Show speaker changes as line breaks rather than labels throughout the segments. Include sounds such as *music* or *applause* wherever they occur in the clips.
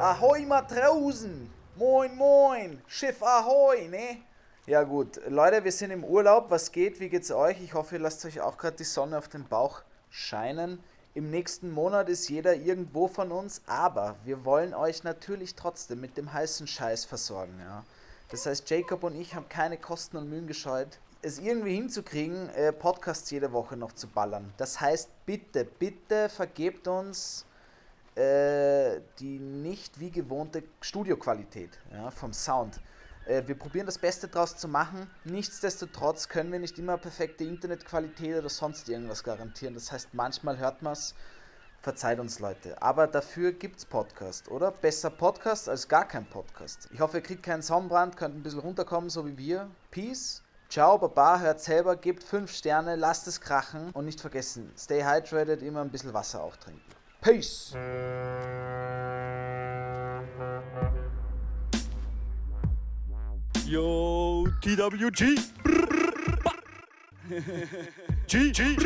Ahoi Matrosen! Moin, moin! Schiff Ahoi, ne? Ja gut, Leute, wir sind im Urlaub. Was geht? Wie geht's euch? Ich hoffe, ihr lasst euch auch gerade die Sonne auf den Bauch scheinen. Im nächsten Monat ist jeder irgendwo von uns, aber wir wollen euch natürlich trotzdem mit dem heißen Scheiß versorgen, ja. Das heißt, Jacob und ich haben keine Kosten und Mühen gescheut, es irgendwie hinzukriegen, äh, Podcasts jede Woche noch zu ballern. Das heißt, bitte, bitte vergebt uns äh, die nicht wie gewohnte Studioqualität ja, vom Sound. Äh, wir probieren das Beste draus zu machen. Nichtsdestotrotz können wir nicht immer perfekte Internetqualität oder sonst irgendwas garantieren. Das heißt, manchmal hört man es. Verzeiht uns Leute. Aber dafür gibt es Podcast, oder? Besser Podcast als gar kein Podcast. Ich hoffe, ihr kriegt keinen Sonnenbrand, könnt ein bisschen runterkommen, so wie wir. Peace. Ciao, Baba, hört selber, gebt 5 Sterne, lasst es krachen und nicht vergessen, stay hydrated, immer ein bisschen Wasser auch trinken. Peace!
Yo, TWG. G, G.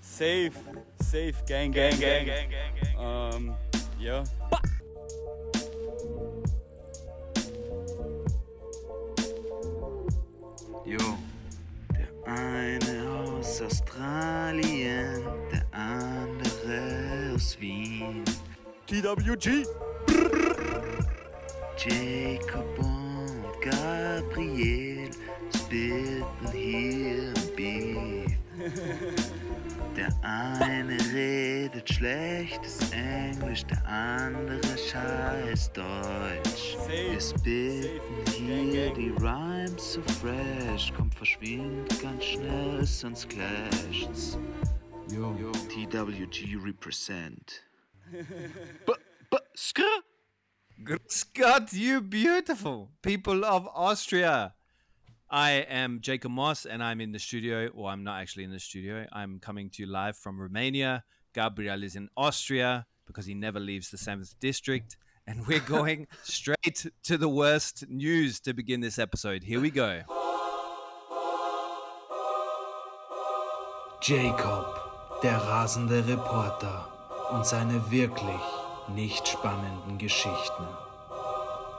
Safe, safe, gang, gang, gang. gang. Um, yeah.
Jo, der eine aus Australien, der andere aus Wien.
TWG.
Jacob und Gabriel spitten hier im Beat. Der eine redet schlechtes Englisch, der andere scheiß Deutsch. Wir spitten hier die Rhymes so fresh, kommt verschwindet ganz schnell, sonst clasht's. Yo, TWG represent. but, but, skr.
Scott, you beautiful people of Austria. I am Jacob Moss and I'm in the studio, or I'm not actually in the studio. I'm coming to you live from Romania. Gabriel is in Austria because he never leaves the 7th district. And we're going straight to the worst news to begin this episode. Here we go.
Jacob, der rasende Reporter und seine wirklich nicht spannenden Geschichten.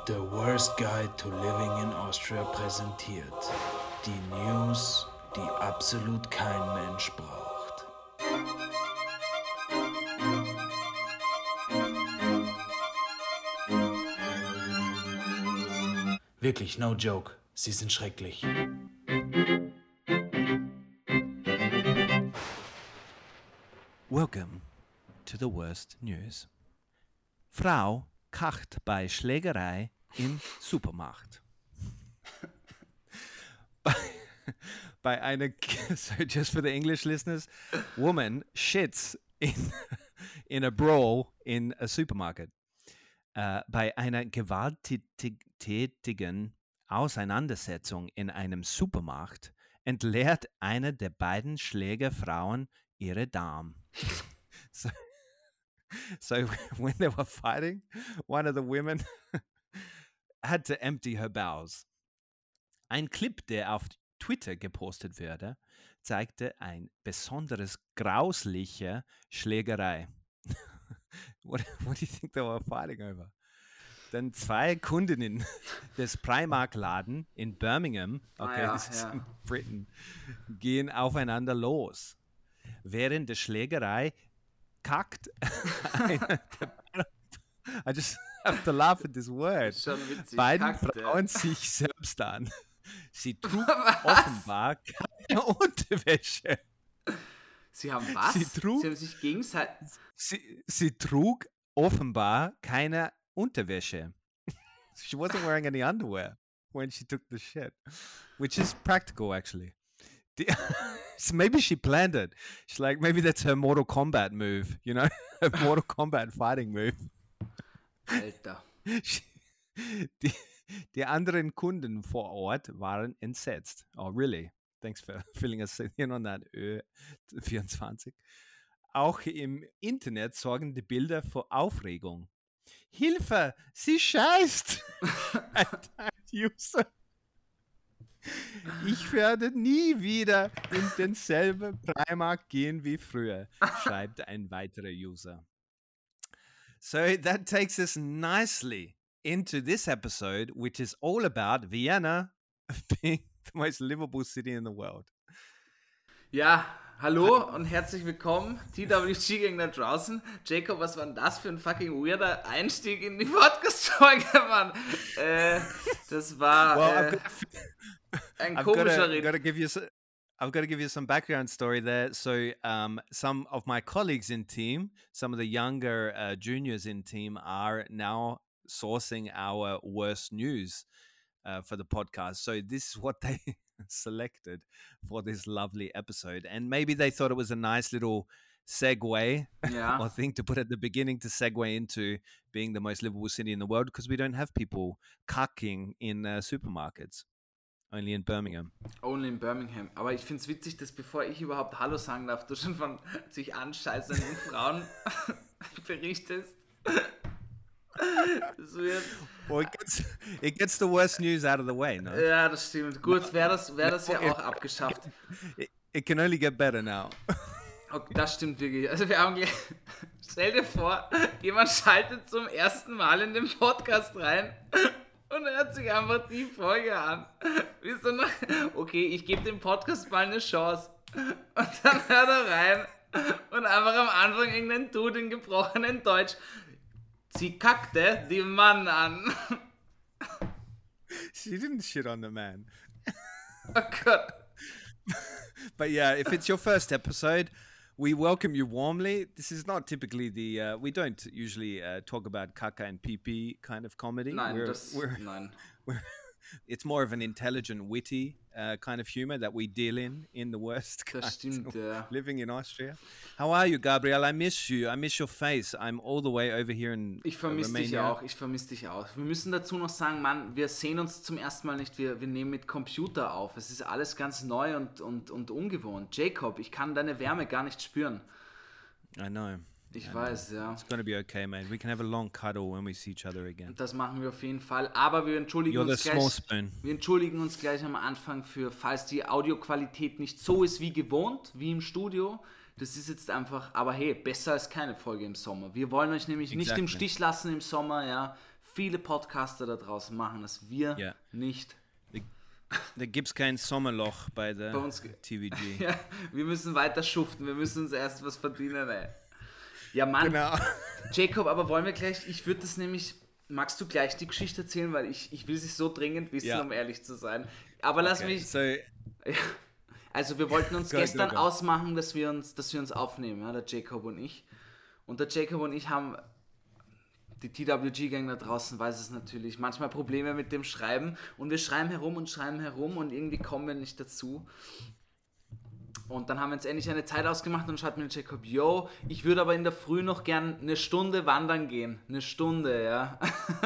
The Worst Guide to Living in Austria präsentiert die News, die absolut kein Mensch braucht. Wirklich, no joke. Sie sind schrecklich.
Welcome to the worst news. Frau kacht bei Schlägerei im Supermarkt. *laughs* bei, bei einer, *laughs* so just for the English listeners, woman shits in, *laughs* in a brawl in a supermarket. Äh, bei einer gewalttätigen Auseinandersetzung in einem Supermarkt entleert eine der beiden Schlägerfrauen ihre Darm. *laughs* so, so when they were fighting, one of the women had to empty her bowels. Ein Clip, der auf Twitter gepostet wurde, zeigte ein besonderes grausliche Schlägerei. What, what do you think they were fighting over? Dann zwei Kundinnen *laughs* des Primark-Laden in Birmingham, okay,
Ah ja,
das ist
ja.
in Britain, gehen aufeinander los. Während der Schlägerei kackt *laughs* einer der- I just have to laugh at this word. Beiden
kackt, ja.
Frauen sich selbst an. Sie *laughs* trug offenbar keine Unterwäsche.
Sie haben was?
Sie trug-
Sie haben sich gegenseitig.
Sie, sie trug offenbar keine Unterwäsche. *laughs* She wasn't wearing any underwear when she took the shit, which is practical actually. The, *laughs* so maybe she planned it. She's like, maybe that's her Mortal Kombat move, you know, *laughs* her Mortal Kombat fighting move.
Alter.
Die, die anderen Kunden vor Ort waren entsetzt. Oh, really? Thanks for *laughs* filling us in on that, Ö24. Auch im Internet sorgen die Bilder für Aufregung. Hilfe, sie scheißt! *laughs* Ein *laughs* User. Ich werde nie wieder in denselben Primark gehen wie früher, schreibt ein weiterer User. So that takes us nicely into this episode, which is all about Vienna being the most livable city in the world.
Ja, hallo und herzlich willkommen, TWG-Gang da draußen. Jacob, was war denn das für ein fucking weirder Einstieg in die Podcast-Folge, *laughs* Mann? Äh, das war
Well,
äh,
I've got,
ein
I've
komischer
gotta,
Red.
gotta give you s- I've got to give you some background story there. So, um, some of my colleagues in team, some of the younger uh, juniors in team, are now sourcing our worst news uh, for the podcast. So, this is *laughs* what they selected for this lovely episode, and maybe they thought it was a nice little segue
Ja.
or thing to put at the beginning to segue into being the most livable city in the world because we don't have people cucking in uh, supermarkets, only in Birmingham.
Only in Birmingham. Aber ich finde es witzig, dass bevor ich überhaupt Hallo sagen darf, du schon von sich anscheißenden Frauen *laughs* berichtest. Das wird,
Well, it gets it gets the worst news out of the way. No,
ja, das stimmt. Gut, wäre das, wär das ja
Ja.
auch abgeschafft.
it, it can only get better now. *laughs*
Okay, das stimmt wirklich. Also wir haben gleich, *laughs* stell dir vor, jemand schaltet zum ersten Mal in den Podcast rein *laughs* und hört sich einfach die Folge an. Wie so nach, okay, ich gebe dem Podcast mal eine Chance. Und dann hört er rein und einfach am Anfang irgendein Dude in gebrochenen Deutsch. Sie kackte die Mann an.
she didn't shit on the man.
Oh.
But yeah, if it's your first episode, we welcome you warmly. This is not typically the uh, we don't usually uh, talk about kaka and pee kind of comedy.
Nein,
we're, we're, we're *laughs* it's more of an intelligent, witty uh, kind of humor that we deal in in the worst
Das stimmt, ja.
living in Austria. How are you, Gabriel? I miss you. I miss your face. I'm all the way over here in
Ich
uh,
vermisse dich auch, ich vermisse dich auch. Wir müssen dazu noch sagen, Mann, wir sehen uns zum ersten Mal nicht, wir, wir nehmen mit Computer auf. Es ist alles ganz neu und, und, und ungewohnt. Jacob, ich kann deine Wärme gar nicht spüren.
I know.
Ich weiß, ja.
It's gonna be okay, mate. We can have a long cuddle when we see each other again.
Das machen wir auf jeden Fall. Aber wir entschuldigen uns gleich. Wir entschuldigen uns gleich am Anfang für, falls die Audioqualität nicht so ist wie gewohnt, wie im Studio. Das ist jetzt einfach, aber hey, besser als keine Folge im Sommer. Wir wollen euch nämlich nicht im
Exactly.
Stich lassen im Sommer, ja. Viele Podcaster da draußen machen das, wir
Ja.
nicht.
Da gibt's kein Sommerloch bei der
Bei uns-
TVG. *laughs*
Ja, wir müssen weiter schuften, wir müssen uns erst was verdienen, ey. Ja, Mann,
Genau.
Jacob, aber wollen wir gleich, ich würde das nämlich, magst du gleich die Geschichte erzählen, weil ich, ich will sie so dringend wissen,
Ja.
um ehrlich zu sein. Aber lass
Okay,
mich,
so *laughs*
also wir wollten uns
Go, go,
gestern
go.
ausmachen, dass wir uns, dass wir uns aufnehmen, ja, der Jacob und ich. Und der Jacob und ich haben, die TWG-Gang da draußen weiß es natürlich, manchmal Probleme mit dem Schreiben und wir schreiben herum und schreiben herum und irgendwie kommen wir nicht dazu. Und dann haben wir uns endlich eine Zeit ausgemacht und schreibt mir Jacob, yo, ich würde aber in der Früh noch gern eine Stunde wandern gehen. Eine Stunde, ja.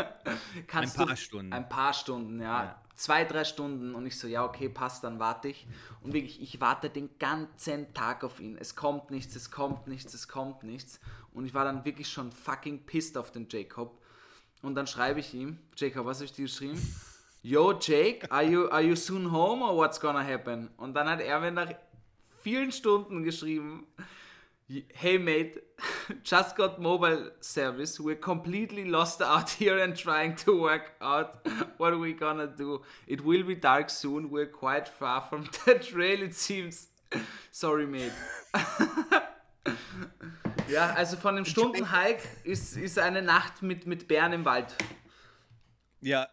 *laughs* Kannst
Ein
du-
paar Stunden.
Ein paar Stunden, ja. Zwei, drei Stunden. Und ich so, ja, okay, passt, dann warte ich. Und wirklich, ich warte den ganzen Tag auf ihn. Es kommt nichts, es kommt nichts, es kommt nichts. Und ich war dann wirklich schon fucking pissed auf den Jacob. Und dann schreibe ich ihm, Jacob, was habe ich dir geschrieben? *laughs* Yo, Jake, are you, are you soon home or what's gonna happen? Und dann hat er mir nach vielen Stunden geschrieben, Hey mate, *laughs* just got mobile service. We're completely lost out *laughs* here and trying to work out what are we gonna do. It will be dark soon. We're quite far from *laughs* the trail, it seems. Sorry, mate. ja, also von dem Stundenhike ist, ist eine Nacht mit, mit Bären im Wald.
Yeah,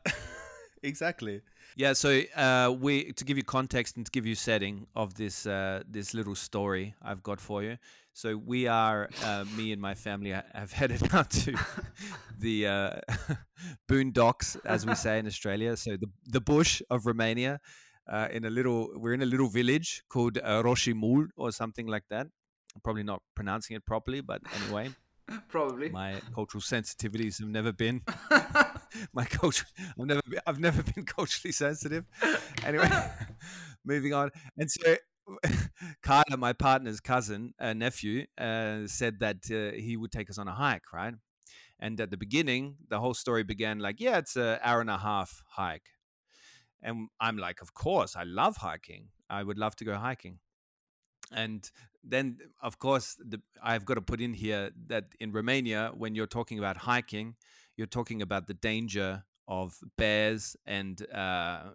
exactly. Yeah, so uh, we to give you context and to give you setting of this uh, this little story I've got for you. So we are uh, me and my family have *laughs* headed out to *laughs* the uh, *laughs* boondocks, as we say in Australia. So the the bush of Romania. Uh, in a little, we're in a little village called uh, Roșimul or something like that. I'm probably not pronouncing it properly, but anyway,
Probably.
my cultural sensitivities have never been *laughs* my culture i've never been, i've never been culturally sensitive anyway *laughs* moving on and so *laughs* carter my partner's cousin uh, nephew uh, said that uh, he would take us on a hike right and at the beginning the whole story began like yeah it's an hour and a half hike And I'm like, of course, I love hiking. I would love to go hiking. And then, of course, the, I've got to put in here that in Romania, when you're talking about hiking, you're talking about the danger of bears and uh,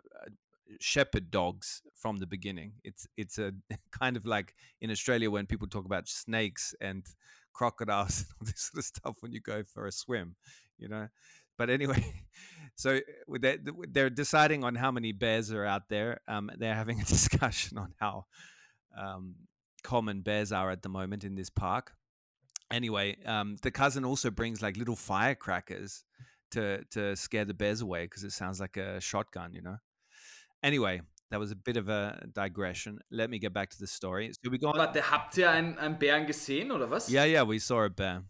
shepherd dogs from the beginning. It's it's a *laughs* kind of like in Australia when people talk about snakes and crocodiles *laughs* and all this sort of stuff when you go for a swim, you know. But anyway, *laughs* so they're, they're deciding on how many bears are out there. Um, they're having a discussion on how um, common bears are at the moment in this park. Anyway, um, the cousin also brings like little firecrackers to to scare the bears away because it sounds like a shotgun, you know. Anyway, that was a bit of a digression. Let me get back to the story. So we go on.
Warte, habt ihr einen, einen Bären gesehen oder was?
Yeah, yeah, we saw a bear.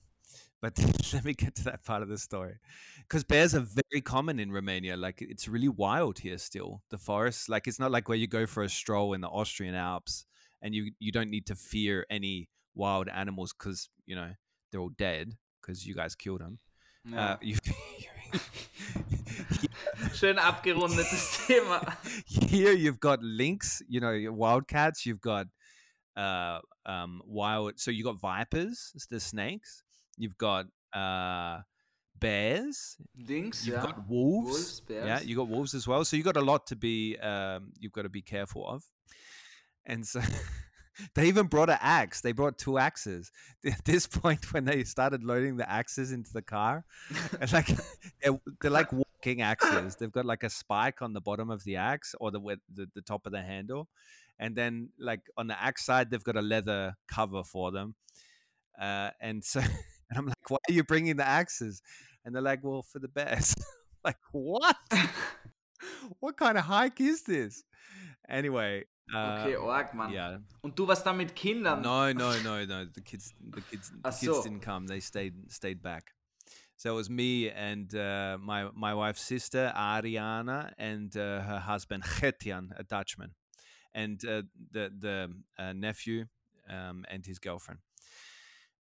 But *laughs* let me get to that part of the story. Because bears are very common in Romania. Like it's really wild here still. The forest, like it's not like where you go for a stroll in the Austrian Alps and you you don't need to fear any wild animals because you know they're all dead because you guys killed *laughs* them.
Ja.
Uh, you,
Schön abgerundetes Thema.
here you've got lynx, you know, wildcats. You've got uh, um, wild. So you got vipers, the snakes. You've got uh, bears.
Links,
You've
ja.
got wolves.
Wolves,
Yeah, you got wolves as well. So you've got a lot to be. Um, you've got to be careful of. And so *laughs* they even brought an axe. They brought two axes. *laughs* At this point, when they started loading the axes into the car, *laughs* like *laughs* they're, they're like walking axes. They've got like a spike on the bottom of the axe or the the, the top of the handle, and then like on the axe side, they've got a leather cover for them. Uh, and so, and I'm like, why are you bringing the axes? And they're like, well, for the bears. like what? what kind of hike is this? Anyway.
Okay, arg, Mann.
yeah.
Und du warst da mit Kindern?
No, no, no, no. The kids, the kids, the kids
so.
didn't come. They stayed, stayed back. So it was me and uh, my my wife's sister Ariana and uh, her husband Getian, a Dutchman, and uh, the the uh, nephew um, and his girlfriend.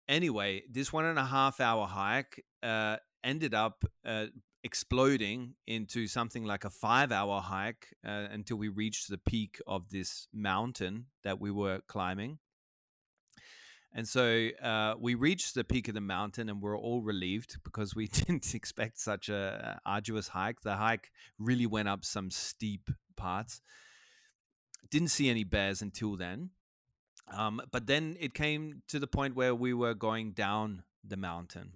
Anyway, this one and a half hour hike uh, ended up uh, exploding into something like a five hour hike uh, until we reached the peak of this mountain that we were climbing. And so uh, we reached the peak of the mountain and we're all relieved because we *laughs* didn't expect such a arduous hike. The hike really went up some steep parts. Didn't see any bears until then. Um, but then it came to the point where we were going down the mountain.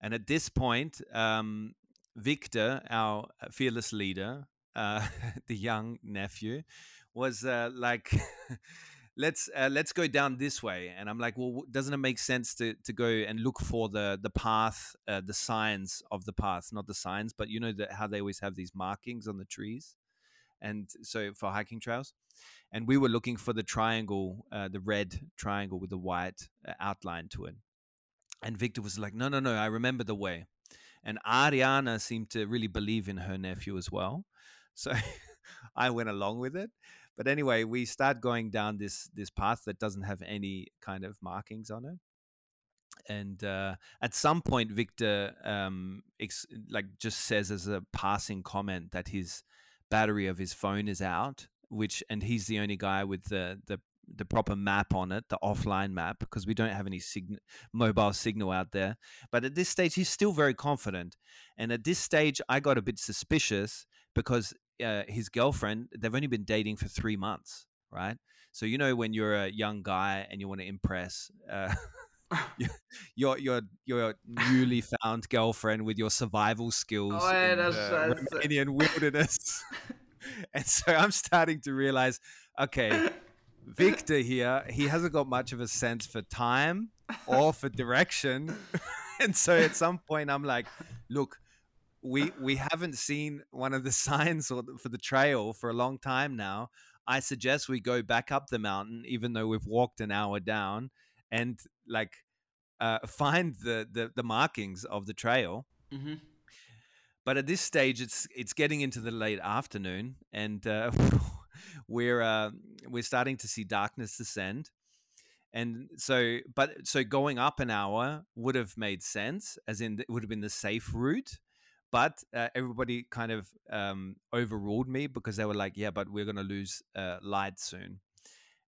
And at this point, um, Victor, our fearless leader, uh, *laughs* the young nephew, was uh, like, *laughs* "Let's uh, let's go down this way." And I'm like, "Well, doesn't it make sense to to go and look for the the path, uh, the signs of the path, not the signs, but you know that how they always have these markings on the trees, and so for hiking trails." And we were looking for the triangle, uh, the red triangle with the white uh, outline to it. And Victor was like, "No, no, no! I remember the way." And Ariana seemed to really believe in her nephew as well. So *laughs* I went along with it. But anyway, we start going down this this path that doesn't have any kind of markings on it. And uh, at some point, Victor um, ex- like just says as a passing comment that his battery of his phone is out, which and he's the only guy with the the the proper map on it, the offline map, because we don't have any sign- mobile signal out there. But at this stage, he's still very confident. And at this stage, I got a bit suspicious because uh, his girlfriend, they've only been dating for three months, right? So, you know, when you're a young guy and you want to impress uh, *laughs* *laughs* your, your, your, newly found girlfriend with your survival skills
Oh,
in
Alter,
the
Scheiße.
Romanian wilderness. *laughs* and so I'm starting to realize, okay, Victor here, he hasn't got much of a sense for time or for direction. *laughs* and so at some point I'm like, look, we we haven't seen one of the *laughs* signs or for the trail for a long time now. I suggest we go back up the mountain, even though we've walked an hour down, and like uh, find the, the the markings of the trail.
Mhm.
But at this stage, it's it's getting into the late afternoon, and uh, *laughs* we're uh, we're starting to see darkness descend. And so, but so going up an hour would have made sense, as in it would have been the safe route. but uh, everybody kind of um, overruled me because they were like, "Yeah, but we're gonna lose uh, light soon."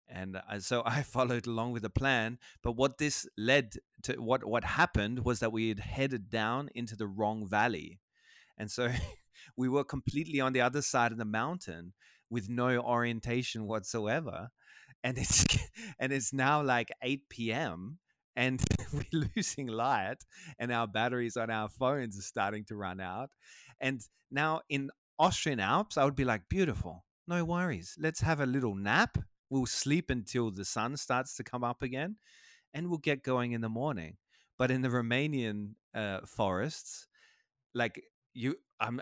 And uh, so *laughs* I followed along with the plan. But what this led to, what what happened was that we had headed down into the wrong valley, and so *laughs* we were completely on the other side of the mountain with no orientation whatsoever. And it's *laughs* and it's now like 8 p.m. and *laughs* we're losing light and our batteries on our phones are starting to run out. And now in Austrian Alps, I would be like, beautiful, no worries. Let's have a little nap. We'll sleep until the sun starts to come up again and we'll get going in the morning. But in the Romanian uh, forests, like you, I'm,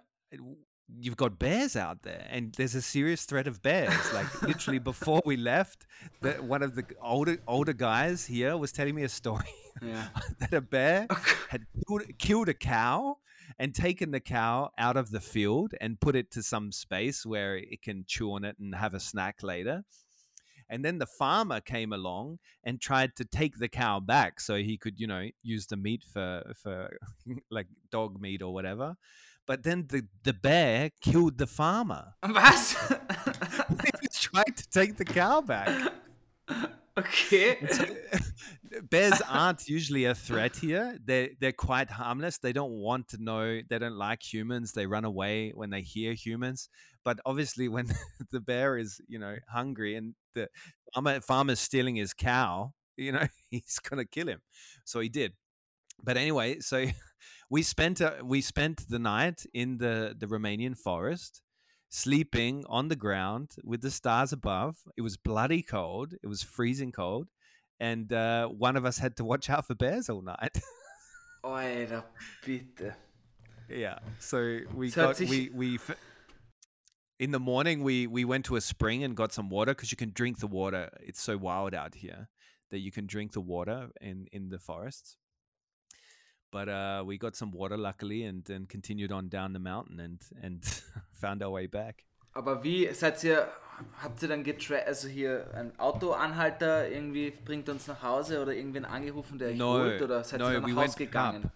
you've got bears out there and there's a serious threat of bears. Like *laughs* literally before we left that one of the older older guys here was telling me a story
Yeah. *laughs*
that a bear *laughs* had killed, killed a cow and taken the cow out of the field and put it to some space where it can chew on it and have a snack later. And then the farmer came along and tried to take the cow back so he could you know use the meat for for like dog meat or whatever but then the, the bear killed the farmer. *laughs*
Was?
he was trying to take the cow back.
Okay. *laughs*
Bears aren't usually a threat here. They're, they're quite harmless. They don't want to know, they don't like humans. They run away when they hear humans. But obviously, when *laughs* the bear is, you know, hungry and the farmer, farmer's stealing his cow, you know, he's going to kill him. So he did. But anyway, so we spent a, we spent the night in the the Romanian forest, sleeping on the ground with the stars above. It was bloody cold. It was freezing cold, and uh, one of us had to watch out for bears all night.
Alter, bitte.
yeah, so we got we we. f- In the morning, we we went to a spring and got some water because you can drink the water. It's so wild out here that you can drink the water in in the forests. But uh, we got some water luckily, and then continued on down the mountain and and *laughs* found our way back.
Aber wie seid ihr, habt ihr dann getra also hier ein Autoanhalter irgendwie bringt uns nach Hause oder irgendwen angerufen, der euch
No,
holt oder seid
no,
ihr dann
we
nach
went
Hause gegangen?
up.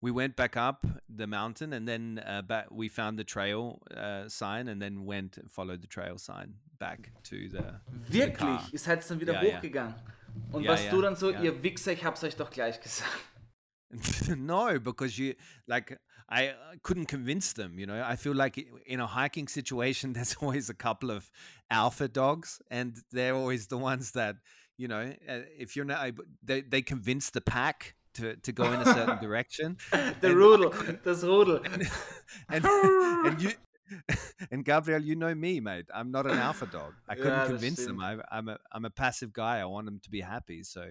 We went back up the mountain, and then uh, back, we found the trail uh, sign, and then went and followed the trail sign back to the to the car.
Wirklich? Ihr seid dann wieder
ja.
hochgegangen? Und
Ja,
was du dann so, ihr Wichser, ich hab's euch doch gleich gesagt. *laughs*
no, because you like I uh, couldn't convince them. You know, I feel like in a hiking situation, *laughs* there's always a couple of alpha dogs, and they're always the ones that you know. Uh, if you're not, they they convince the pack to to go in a certain *laughs* direction.
the
And-
Rudel, das Rudel.
and and you. And Gabriel, you know me, mate. I'm not an alpha dog. I couldn't
das
convince them. I, I'm a I'm a passive guy. I want them to be happy. So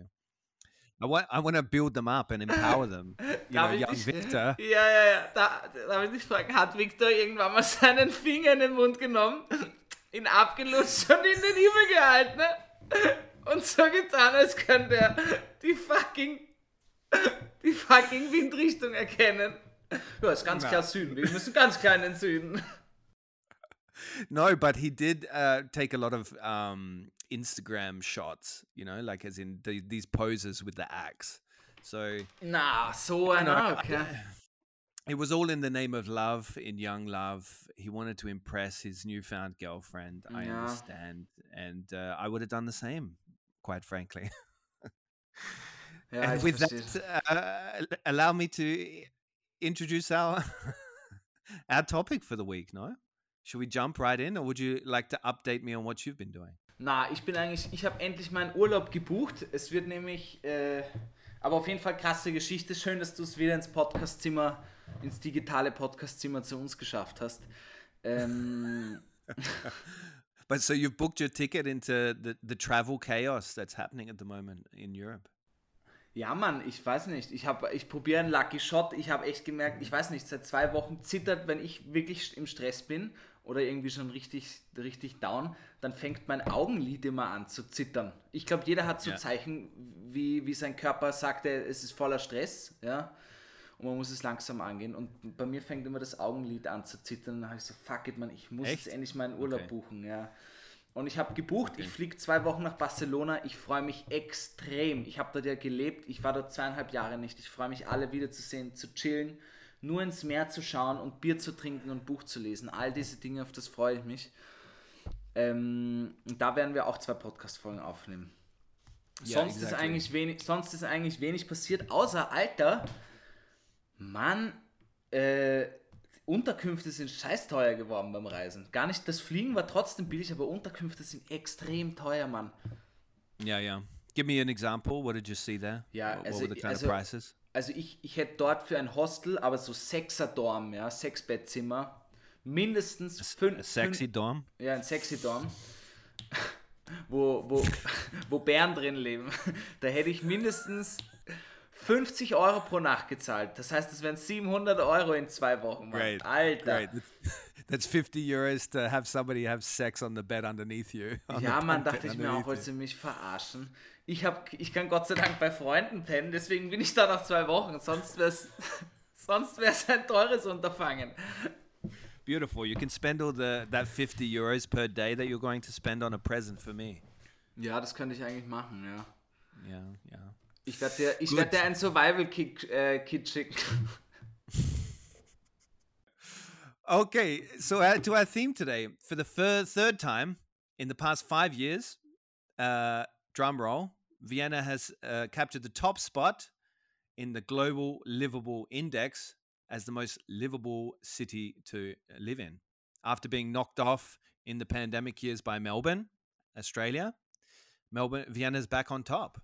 I want I want to build them up and empower them. *laughs* You know,
ich
young
dich-
Victor. *laughs*
Ja, ja, ja. Da, darf ich dich fragen, hat Victor irgendwann mal *laughs* seinen Finger in den Mund genommen, ihn abgelutscht und in den Himmel gehalten ne? und so getan, als könnte er die fucking, die fucking Windrichtung erkennen? Ja, ist ganz klar Süden. Wir müssen ganz klar in den Süden.
No, but he did uh, take a lot of um, Instagram shots, you know, like as in the, these poses with the axe. So
Na, so
you know, I-
okay. *laughs*
it was all in the name of love, in young love. He wanted to impress his newfound girlfriend. I understand, and uh, I would have done the same, quite frankly. *laughs* *laughs*
Ja,
and with that, uh, allow me to introduce our our topic for the week. No, should we jump right in, or would you like to update me on what you've been doing?
Na, ich bin eigentlich, ich habe endlich meinen Urlaub gebucht. Es wird nämlich, äh, aber auf jeden Fall krasse Geschichte. Schön, dass du es wieder ins Podcastzimmer, ins digitale Podcastzimmer zu uns geschafft hast. Ähm, *laughs*
But so you've booked your ticket into the, the travel chaos that's happening at the moment in Europe.
ja, Mann, ich weiß nicht. Ich, hab- ich probiere einen Lucky Shot. Ich habe echt gemerkt, ich weiß nicht, seit zwei Wochen zittert, wenn ich wirklich im Stress bin oder irgendwie schon richtig, richtig down, dann fängt mein Augenlid immer an zu zittern. Ich glaube, jeder hat so
Ja.
Zeichen, wie, wie sein Körper sagt, es ist voller Stress, ja. Und man muss es langsam angehen. Und bei mir fängt immer das Augenlid an zu zittern. Dann habe ich so, fuck it, man, ich muss
Echt?
jetzt endlich meinen Urlaub
Okay.
buchen, ja. Und ich habe gebucht, ich fliege zwei Wochen nach Barcelona. Ich freue mich extrem. Ich habe dort ja gelebt. Ich war dort zweieinhalb Jahre nicht. Ich freue mich, alle wiederzusehen, zu chillen, nur ins Meer zu schauen und Bier zu trinken und Buch zu lesen. All diese Dinge, auf das freue ich mich. Ähm, da werden wir auch zwei Podcast-Folgen aufnehmen.
Ja,
sonst, ist
exactly.
eigentlich wenig, sonst ist eigentlich wenig passiert, außer Alter. Mann, äh, Unterkünfte sind scheiß teuer geworden beim Reisen. Gar nicht, das Fliegen war trotzdem billig, aber Unterkünfte sind extrem teuer, Mann.
Yeah, yeah. Give me an example. What did you see there?
Ja,
what,
also-
what were the kind
also-
of prices?
Also ich, ich hätte dort für ein Hostel, aber so Sechser-Dorm, ja, Sechs-Bettzimmer, mindestens fünf,
sexy dorm?
Ja, ein sexy Dorm. *laughs* Wo, wo, wo Bären drin leben. *laughs* Da hätte ich mindestens 50 Euro pro Nacht gezahlt. Das heißt, das wären 700 Euro in zwei Wochen. Mann.
Great.
Alter.
Great. That's 50 euros to have somebody have sex on the bed underneath you. *laughs*
Ja,
bed
dachte ich mir auch,
underneath
wollt
you.
ihr mich verarschen? Ich, hab, ich kann Gott sei Dank bei Freunden pennen, deswegen bin ich da nach zwei Wochen. Sonst wäre es *laughs* sonst wär's ein teures Unterfangen.
Beautiful. You can spend all the that 50 euros per day that you're going to spend on a present for me.
Ja, das könnte ich eigentlich machen, ja.
Yeah, yeah.
Ich werde dir, ich werd dir ein Survival-Kit äh, Kit schicken. *laughs*
Okay, so uh, to our theme today. For the third third time in the past five years, uh, drum roll, Vienna has uh, captured the top spot in the global livable index as the most livable city to live in, after being knocked off in the pandemic years by Melbourne, Australia. Melbourne, Vienna's back on top.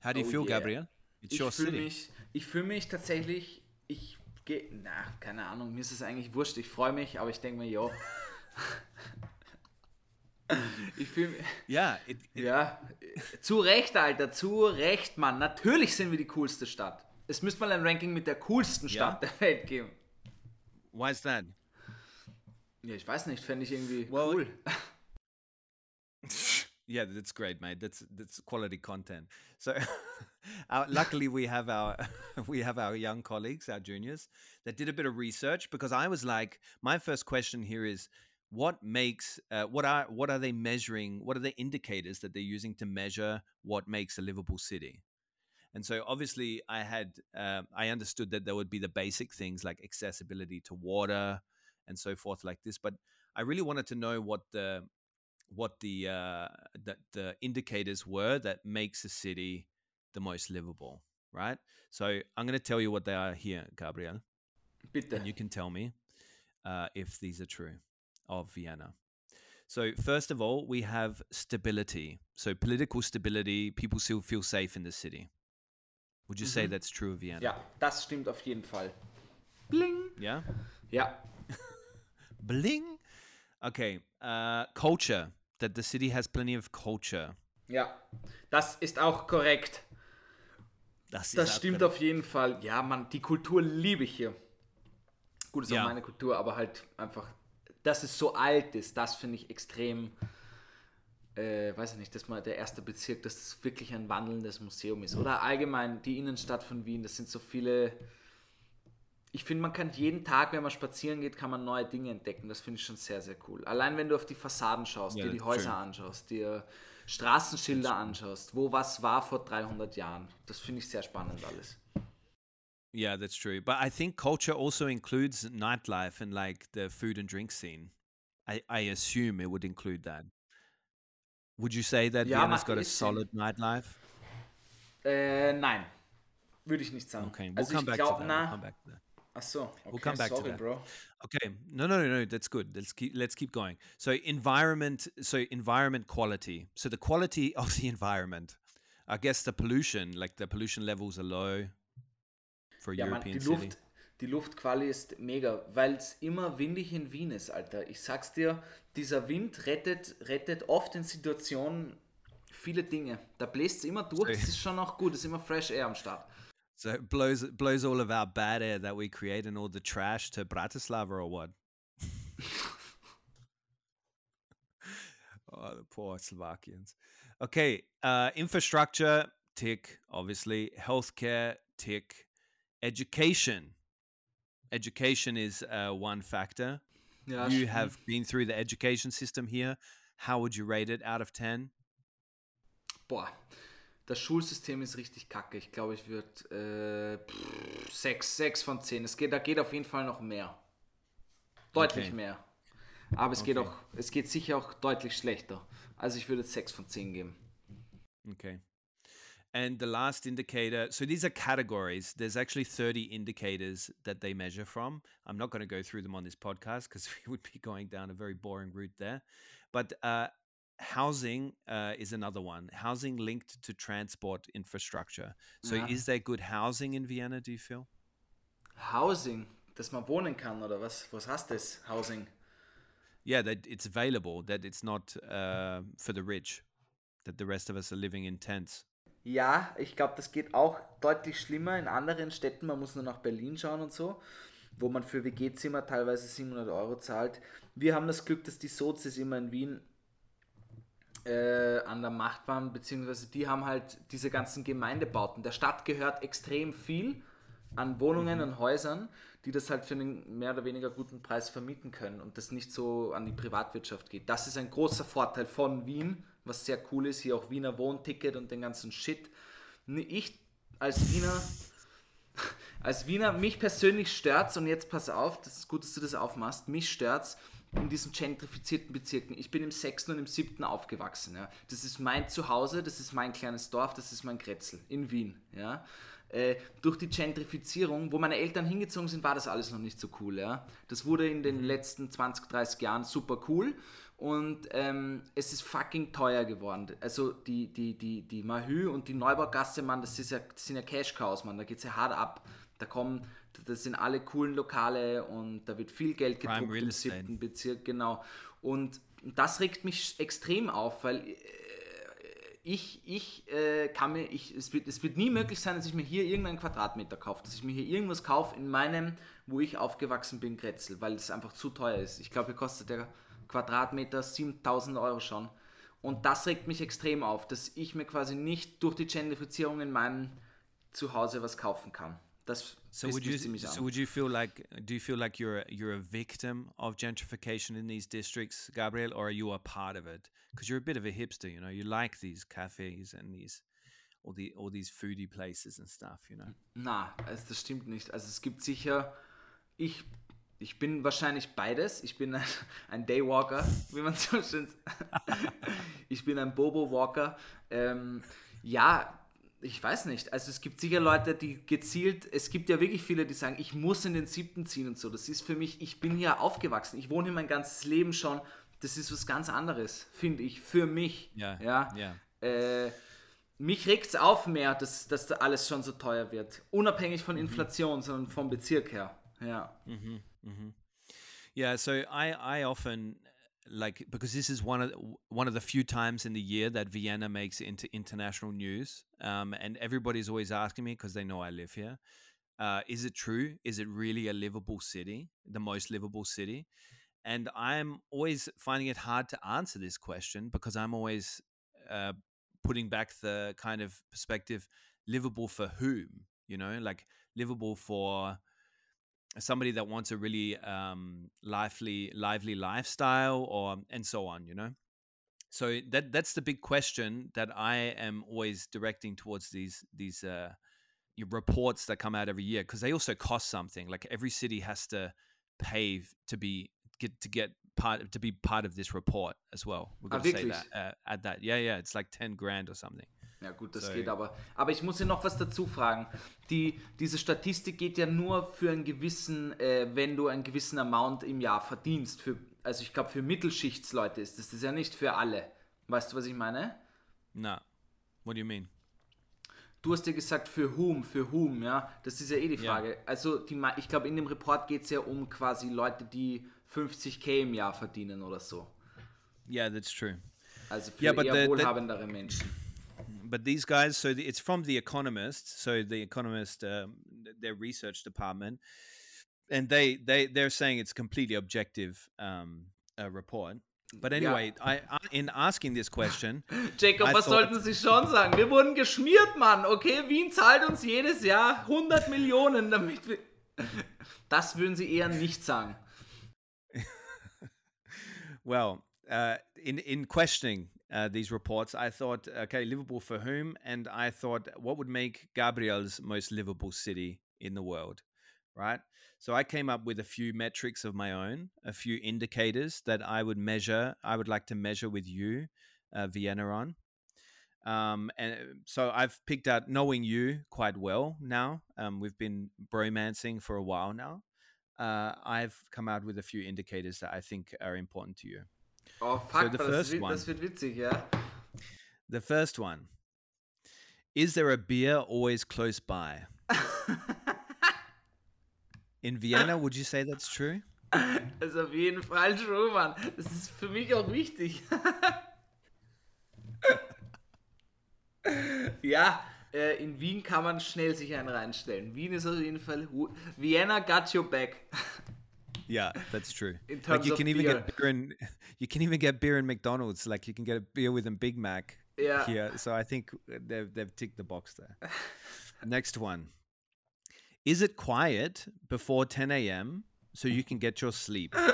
How do you
Oh,
feel,
yeah.
Gabriel? It's
Ich
your
fühle
city.
mich, ich fühle mich tatsächlich, ich gehe, na, keine Ahnung, mir ist es eigentlich wurscht, ich freue mich, aber ich denke mir, jo. *laughs* ich fühle mich,
Yeah, it, it-
ja, zu Recht, Alter, zu Recht, Mann. Natürlich sind wir die coolste Stadt. Es müsste mal ein Ranking mit der coolsten
Ja?
Stadt der Welt geben.
why is that?
Ja, ich weiß nicht, fände ich irgendwie
Well,
cool. *laughs*
yeah, that's great, mate. That's that's quality content. So, *laughs* our, luckily we have our *laughs* we have our young colleagues, our juniors, that did a bit of research because I was like, my first question here is, what makes uh, what are what are they measuring? What are the indicators that they're using to measure what makes a livable city? And so, obviously, I had uh, I understood that there would be the basic things like accessibility to water and so forth, like this. But I really wanted to know what the what the uh, the, the indicators were that makes a city the most livable, right? So I'm going to tell you what they are here, Gabriel,
Bitte.
and you can tell me uh, if these are true of Vienna. So first of all, we have stability. So political stability, people still feel safe in the city. Would you say that's true of Vienna?
Ja, das stimmt auf jeden Fall. Bling.
Yeah.
Ja, *laughs*
Bling. Okay. Uh, culture. That the city has plenty of culture.
ja, das ist auch korrekt.
Das,
Das
ist
stimmt auf jeden Fall. Ja, Mann, die Kultur liebe ich hier. Gut, ist
Ja.
auch meine Kultur, aber halt einfach, dass es so alt ist, das finde ich extrem, äh, weiß ich nicht, dass mal der erste Bezirk, dass das wirklich ein wandelndes Museum ist. Oder allgemein die Innenstadt von Wien, das sind so viele. Ich finde, man kann jeden Tag, wenn man spazieren geht, kann man neue Dinge entdecken. Das finde ich schon sehr, sehr cool. Allein wenn du auf die Fassaden schaust,
Ja,
dir die Häuser
stimmt.
anschaust, dir Straßenschilder anschaust, wo was war vor 300 Jahren. Das finde ich sehr spannend alles.
Yeah, that's true. But I think culture also includes nightlife and like the food and drink scene. I, I assume it would include that. Would you say that
Ja,
Vienna's
macht
got a
eh Sinn.
solid nightlife?
Äh, nein. Würde ich nicht sagen.
Okay, we'll
also
come
ich
back
glaube,
to that. We'll
na.
come back to that.
Ach so, okay,
come back to
sorry,
that.
Bro.
Okay, no, no, no, no. That's good. Let's keep let's keep going. So environment, so environment quality. So the quality *laughs* of the environment. I guess the pollution, like the pollution levels are low for
Ja,
European
die
city.
Luft, die Luftquali ist mega, weil es immer windig in Wien ist, Alter. Ich sag's dir, dieser Wind rettet, rettet oft in Situationen viele Dinge. Da bläst es immer durch, das ist schon auch gut, es ist immer Fresh Air am Start.
So it blows it blows all of our bad air that we create and all the trash to Bratislava or what? oh, the poor Slovakians. Okay, uh, infrastructure tick, obviously. Healthcare tick. Education. Education is uh, one factor.
Ja,
you have been through the education system here. How would you rate it out of ten?
Boah, Das Schulsystem ist richtig kacke. Ich glaube, ich würde äh, 6, 6 von 10. Es geht, da geht auf jeden Fall noch mehr. Deutlich
Okay.
mehr. Aber es geht
Okay.
auch, es geht sicher auch deutlich schlechter. Also ich würde 6 von 10 geben.
Okay. And the last indicator, so these are categories. There's actually 30 indicators that they measure from. I'm not going to go through them on this podcast because *laughs* we would be going down a very boring route there. But uh, housing uh, is another one. Housing linked to transport infrastructure. So
Ja.
is there good housing in Vienna, do you feel?
Housing, dass man wohnen kann oder was? Was heißt das? Housing.
Yeah, that it's available, that it's not uh, for the rich, that the rest of us are living in tents.
Ja, ich glaube, das geht auch deutlich schlimmer in anderen Städten. Man muss nur nach Berlin schauen und so, wo man für WG-Zimmer teilweise 700 Euro zahlt. Wir haben das Glück, dass die Sozis immer in Wien äh, an der Macht waren, beziehungsweise die haben halt diese ganzen Gemeindebauten. Der Stadt gehört extrem viel an Wohnungen und Häusern, die das halt für einen mehr oder weniger guten Preis vermieten können und das nicht so an die Privatwirtschaft geht. Das ist ein großer Vorteil von Wien, was sehr cool ist. Hier auch Wiener Wohnticket und den ganzen Shit. Ich als Wiener, *laughs* als Wiener, mich persönlich stört's und jetzt pass auf, das ist gut, dass du das aufmachst, mich stört's in diesen gentrifizierten Bezirken. Ich bin im sechsten und im siebten aufgewachsen. Ja. Das ist mein Zuhause, das ist mein kleines Dorf, das ist mein Kretzel in Wien. Ja. Äh, durch die Gentrifizierung, wo meine Eltern hingezogen sind, war das alles noch nicht so cool. Ja. Das wurde in den letzten 20, 30 Jahren super cool und ähm, es ist fucking teuer geworden. Also die, die, die, die Mahü und die Neubaugasse, Mann, das, ist ja, das sind ja Cash-Cows, Mann, da geht es ja hart ab. Da kommen, das sind alle coolen Lokale und da wird viel Geld gedruckt im siebten Bezirk, genau. Und das regt mich extrem auf, weil äh, ich, ich äh, kann mir, ich, es, wird, es wird nie möglich sein, dass ich mir hier irgendeinen Quadratmeter kaufe, dass ich mir hier irgendwas kaufe in meinem, wo ich aufgewachsen bin, Grätzl, weil es einfach zu teuer ist. Ich glaube, hier kostet der Quadratmeter 7000 Euro schon. Und das regt mich extrem auf, dass ich mir quasi nicht durch die Gentrifizierung in meinem Zuhause was kaufen kann. Das
So would you so would you feel like do you feel like you're a, you're a victim of gentrification in these districts, Gabriel, or are you a part of it? Because you're a bit of a hipster, you know. You like these cafes and these all the all these foodie places and stuff, you know.
Na, also das stimmt nicht. Also es gibt sicher, ich, ich bin wahrscheinlich beides. Ich bin ein, *laughs* ein Daywalker, wie man so schön sagt. *laughs* Ich bin ein Bobo-Walker. Ähm, ja, ich weiß nicht. Also es gibt sicher Leute, die gezielt, es gibt ja wirklich viele, die sagen, ich muss in den siebten ziehen und so. Das ist für mich, ich bin hier aufgewachsen. Ich wohne hier mein ganzes Leben schon. Das ist was ganz anderes, finde ich, für mich.
Ja,
ja.
ja.
Äh, mich regt es auf mehr, dass, dass da alles schon so teuer wird. Unabhängig von Inflation, sondern vom Bezirk her. Ja.
Yeah, so I I often like because this is one of one of the few times in the year that Vienna makes into international news, um, and everybody's always asking me because they know I live here. Uh, is it true? Is it really a livable city, the most livable city? And I'm always finding it hard to answer this question because I'm always uh, putting back the kind of perspective livable for whom, you know, like livable for somebody that wants a really um, lively lively lifestyle or and so on you know? So that that's the big question that i am always directing towards these these uh reports that come out every year because they also cost something like every city has to pay to be get to get part to be part of this report as well. We're going to say that uh, add that. Yeah yeah it's like 10 grand or something
Ja gut, das
So-
geht aber. Aber ich muss hier noch was dazu fragen. Die, diese Statistik geht ja nur für einen gewissen, äh, wenn du einen gewissen Amount im Jahr verdienst. Für, also ich glaube, für Mittelschichtsleute ist das. Das ist ja nicht für alle. Weißt du, was ich meine?
no what do you mean
Du hast ja gesagt, für whom, für whom, ja. Das ist ja eh die. Frage. Also, die, ich glaube, in dem Report geht es ja um quasi Leute, die 50k im Jahr verdienen oder so.
yeah that's true
Also für
but
eher
the-
wohlhabendere Menschen.
But these guys so the, it's from the economist so the economist um, their research department and they they they're saying it's completely objective um uh, report but anyway I, I in asking this question *laughs*
Jacob,
I
was
thought-
sollten Sie schon sagen? Wir wurden geschmiert, Mann, okay? Wien zahlt uns jedes Jahr 100 Millionen, damit wir... *laughs* Das würden Sie eher nicht sagen. *laughs*
well uh, in in questioning uh, these reports, I thought, okay, livable for whom? And I thought, what would make Gabriel's most livable city in the world, right? So I came up with a few metrics of my own, a few indicators that I would measure, I would like to measure with you, uh, Vienna on. Um, and so I've picked out knowing you quite well now. Um, we've been bromancing for a while now. Uh, I've come out with a few indicators that I think are important to you.
Oh, fuck,
the
das,
first
wird,
one.
das wird witzig, ja.
The first one Is there a beer always close by? *laughs* In Vienna, would you say that's true?
Das ist auf jeden Fall true, Mann. Das ist für mich auch wichtig. *laughs* ja, äh, in Wien kann man schnell sich einen reinstellen. Wien ist auf jeden Fall. Vienna got your back.
Yeah, that's true. Like you can even
beer.
get beer in *laughs* you can even get beer in McDonald's. Like you can get a beer with a Big Mac
Yeah.
here. So I think uh, they've they've ticked the box there. *laughs* Next one. Is it quiet before 10 a.m. so you can get your sleep? *laughs*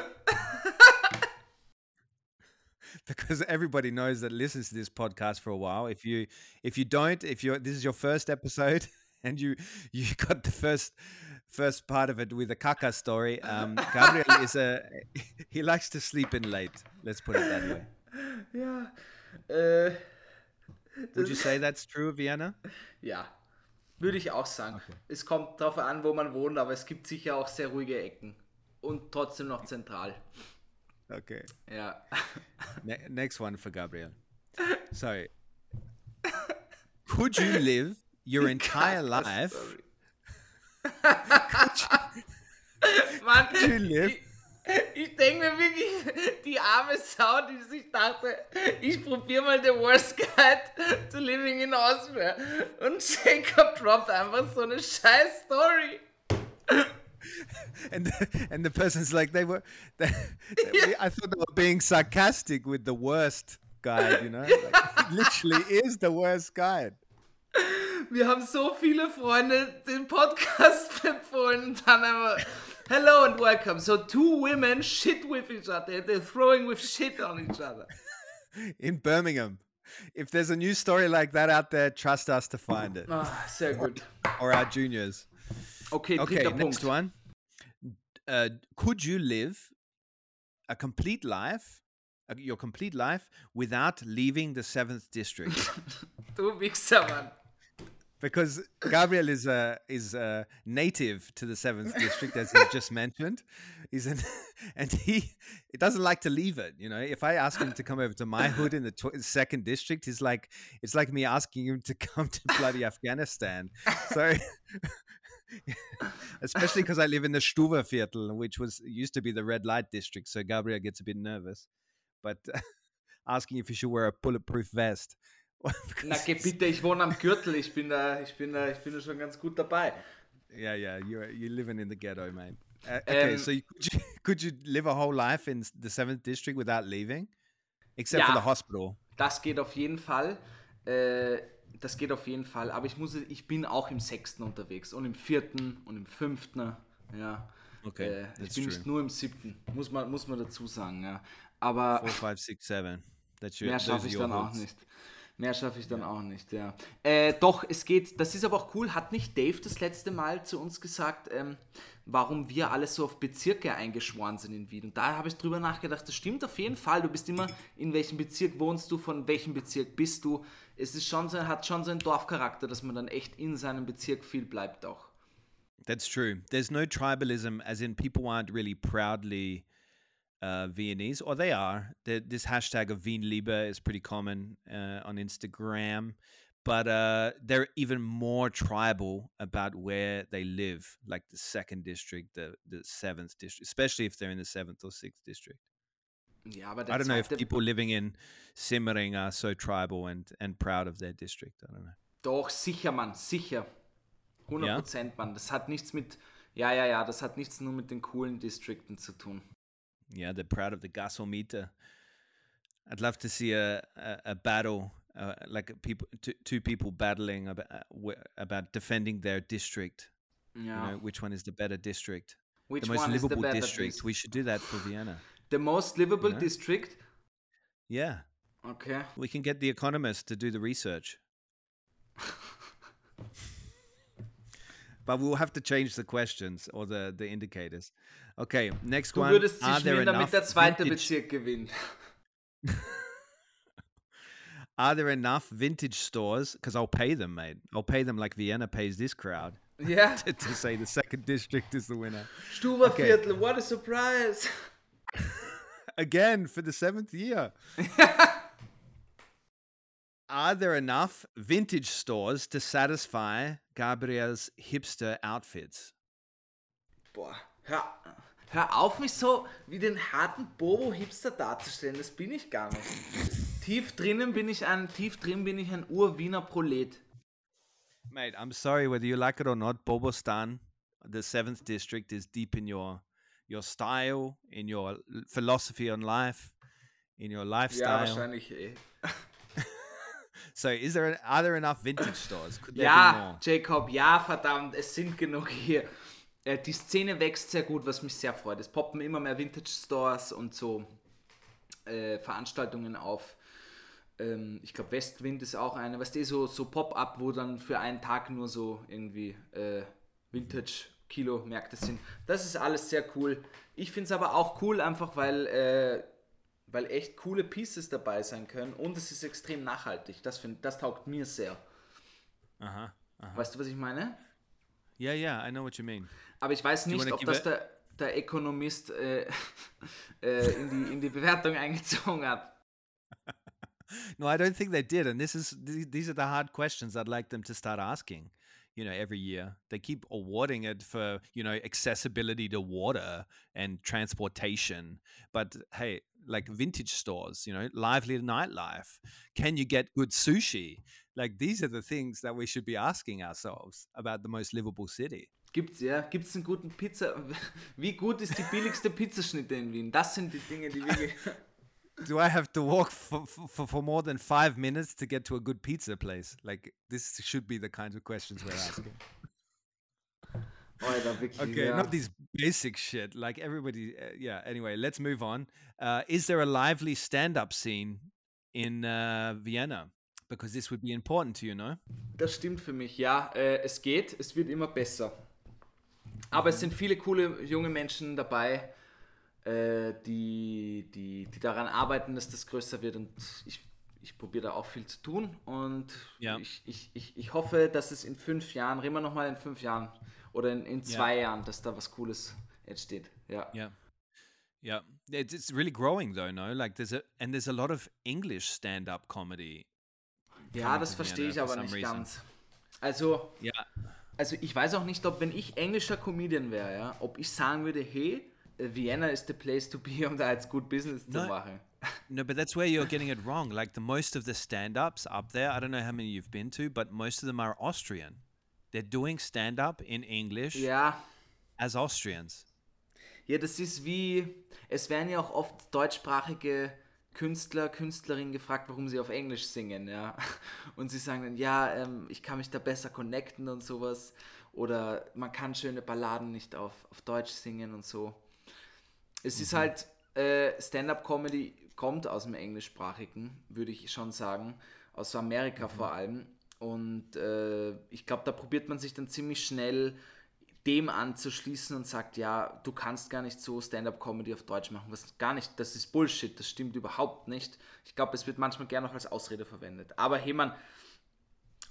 because everybody knows that listens to this podcast for a while. If you if you don't, if you're this is your first episode and you you got the first first part of it with the caca story, um, *laughs* Gabriel is a *laughs* he likes to sleep in late. Let's put it that way. *laughs*
Ja. Äh,
Would you say that's true, Vienna?
ja. Würde ich auch sagen. Es kommt darauf an, wo man wohnt, aber es gibt sicher auch sehr ruhige Ecken. Und trotzdem noch zentral.
Okay.
Ja.
Ne- next one for Gabriel. So, could you live your entire life? *laughs*
Mann, ich, ich denke mir wirklich, die arme Sau, die sich dachte, ich probiere mal the worst guide to living in Austria. Und Jacob droppt einfach so eine scheiß Story.
And the, and the person's like they were. They, they- *laughs* I thought they were being sarcastic with the worst guide. You know, like, it literally is the worst guide.
Wir haben so viele Freunde den Podcast *laughs* empfohlen und dann einfach, hello and welcome. So two women shit with each other. They're throwing with shit on each other.
in Birmingham. If there's a new story like that out there, trust us to find it
Ah, sehr gut.
or our juniors.
Okay,
Okay,
dritter
next
Punkt.
one. Uh, could you live a complete life, uh, your complete life, without leaving the seventh district? *laughs*
Du Wichser, Mann.
Because Gabriel is is native to the seventh district, as he just mentioned. He's an, *laughs* and he he doesn't like to leave it. You know, if I ask him to come over to my hood in the tw- second district, he's like, it's like me asking him to come to bloody Afghanistan. So. *laughs* Especially because I live in the Stuva Viertel, which was used to be the red light district, so Gabriel gets a bit nervous. But *laughs* asking if he should wear a bulletproof vest. *laughs*
Na, geh bitte, ich wohne am Gürtel. Ich bin da, ich bin da, ich bin da schon ganz gut dabei.
Yeah, yeah, you're you're living in the ghetto, man. Uh, okay,
Um,
so you, could you *laughs* could you live a whole life in the seventh district without leaving, except for
Ja.
the hospital?
Das geht auf jeden Fall. Äh, das geht auf jeden Fall. Aber ich muss, ich bin auch im sechsten unterwegs und im vierten und im fünften. Ja.
Okay,
Äh, ich bin
true.
nicht nur im siebten, muss man, muss man dazu sagen. Ja. Aber
Four, five, six, seven. That's your.
mehr
those
schaffe ich dann auch nicht. Mehr schaffe ich dann auch nicht, ja. Äh, doch, es geht, das ist aber auch cool. Hat nicht Dave das letzte Mal zu uns gesagt, ähm, warum wir alle so auf Bezirke eingeschworen sind in Wien? Und da habe ich drüber nachgedacht, das stimmt auf jeden Fall. Du bist immer, in welchem Bezirk wohnst du, von welchem Bezirk bist du. Es ist schon so, hat schon so einen Dorfcharakter, dass man dann echt in seinem Bezirk viel bleibt auch.
That's true. There's no tribalism, as in people aren't really proudly uh, Viennese, or they are. The, this hashtag of Wienliebe is pretty common uh, on Instagram, but uh, they're even more tribal about where they live, like the second district, the the seventh district, especially if they're in the seventh or sixth district.
Aber der
I don't know if people living in Simmering are so tribal and and proud of their district. I don't know.
Doch, sicher, Mann, sicher. 100 Prozent, Mann. Das hat nichts mit, ja, ja, ja, das hat nichts nur mit den coolen Distrikten zu tun.
Yeah, they're proud of the gasometer. I'd love to see a a, a battle, uh, like a people, two, two people battling about uh, about defending their district.
Ja.
You know, which one is the better district?
Which
the most
one is the
livable
better
district.
dis-
We should do that for Vienna.
The most livable district?
Yeah,
Okay.
We can get the Economist to do the research. *laughs* but we'll have to change the questions or the, the indicators. Okay, next
Du
one.
würdest
Are
sich
there
schmieren, damit
enough
der zweite
vintage-
Bezirk gewinnt. *laughs*
Are there enough vintage stores? Because I'll pay them, mate. I'll pay them like Vienna pays this crowd
Yeah. *laughs*
to, to say the second district is the winner.
Stuberviertel, what a surprise. *laughs*
Again for the seventh year. Are there enough vintage stores to satisfy Gabriel's hipster outfits?
Boah, hör auf, mich so wie den harten Bobo-Hipster darzustellen. Das bin ich gar nicht. Tief drinnen bin ich ein, tief drin bin ich ein Ur-Wiener Prolet.
Mate, I'm sorry whether you like it or not. Bobostan, the seventh district, is deep in your your style, in your philosophy on life, in your
Ja,
lifestyle.
wahrscheinlich eh. *laughs*
so, is there are there enough vintage stores? Could there
Ja? Jacob, ja, verdammt, es sind genug hier. Äh, die Szene wächst sehr gut, was mich sehr freut. Es poppen immer mehr Vintage-Stores und so äh, Veranstaltungen auf. Ähm, ich glaube, Westwind ist auch eine, weißt du, so, so Pop-Up, wo dann für einen Tag nur so irgendwie äh, Vintage-Kilo-Märkte sind. Das ist alles sehr cool. Ich finde es aber auch cool, einfach weil, äh, weil echt coole Pieces dabei sein können und es ist extrem nachhaltig. Das, find, das taugt mir sehr.
Uh-huh.
Weißt du, was ich meine?
Yeah, yeah, I know what you mean.
Aber ich weiß nicht, ob das der, der Ökonomist äh, *laughs* äh, in, die, in die Bewertung eingezogen hat.
No, I don't think they did. And this is these are the hard questions I'd like them to start asking. You know, every year they keep awarding it for you know accessibility to water and transportation. But hey, like vintage stores, you know, lively nightlife. Can you get good sushi? Like these are the things that we should be asking ourselves about the most livable city.
Gibt's, ja, gibt's einen guten Pizza? *laughs* Wie gut ist die billigste Pizzaschnitte in Wien? Das sind die Dinge, die wirklich. *laughs*
Do I have to walk for, for, for more than five minutes to get to a good pizza place? Like this should be the kinds of questions we're asking. *laughs*
Alter, wirklich.
Okay,
ja.
not these basic shit. Like everybody, uh, yeah. Anyway, let's move on. Uh, is there a lively stand-up scene in uh, Vienna? Because this would be important to you, no?
Das stimmt für mich, ja. Äh, es geht, es wird immer besser. Aber es sind viele coole junge Menschen dabei, äh, die, die, die daran arbeiten, dass das größer wird. Und ich, ich probiere da auch viel zu tun. Und
Ja.
ich, ich, ich, ich hoffe, dass es in fünf Jahren, reden wir nochmal in fünf Jahren oder in, in zwei Jahren, dass da was Cooles entsteht. Ja.
Yeah, yeah. It's, it's really growing though, no? Like there's a and there's a lot of English stand-up comedy.
Ja, das verstehe ich aber nicht
reason.
ganz. Also,
Yeah,
Also ich weiß auch nicht, ob wenn ich englischer Comedian wäre, ja, ob ich sagen würde, hey, Vienna is the place to be, *laughs* um da jetzt gut Business zu
No.
machen.
no, but that's where you're getting it wrong. Like the most of the stand-ups up there, I don't know how many you've been to, but most of them are Austrian. They're doing stand-up in English
Ja,
as Austrians.
ja, das ist wie, es werden ja auch oft deutschsprachige Künstler, Künstlerinnen gefragt, warum sie auf Englisch singen, ja. *laughs* Und sie sagen dann, ja, ähm, ich kann mich da besser connecten und sowas. Oder man kann schöne Balladen nicht auf, auf Deutsch singen und so. Es ist halt, äh, Stand-up-Comedy kommt aus dem Englischsprachigen, würde ich schon sagen. Aus Amerika vor allem. Und äh, ich glaube, da probiert man sich dann ziemlich schnell dem anzuschließen und sagt, ja, du kannst gar nicht so Stand-up-Comedy auf Deutsch machen. Was gar nicht, das ist Bullshit, das stimmt überhaupt nicht. Ich glaube, es wird manchmal gerne noch als Ausrede verwendet. Aber hey, man,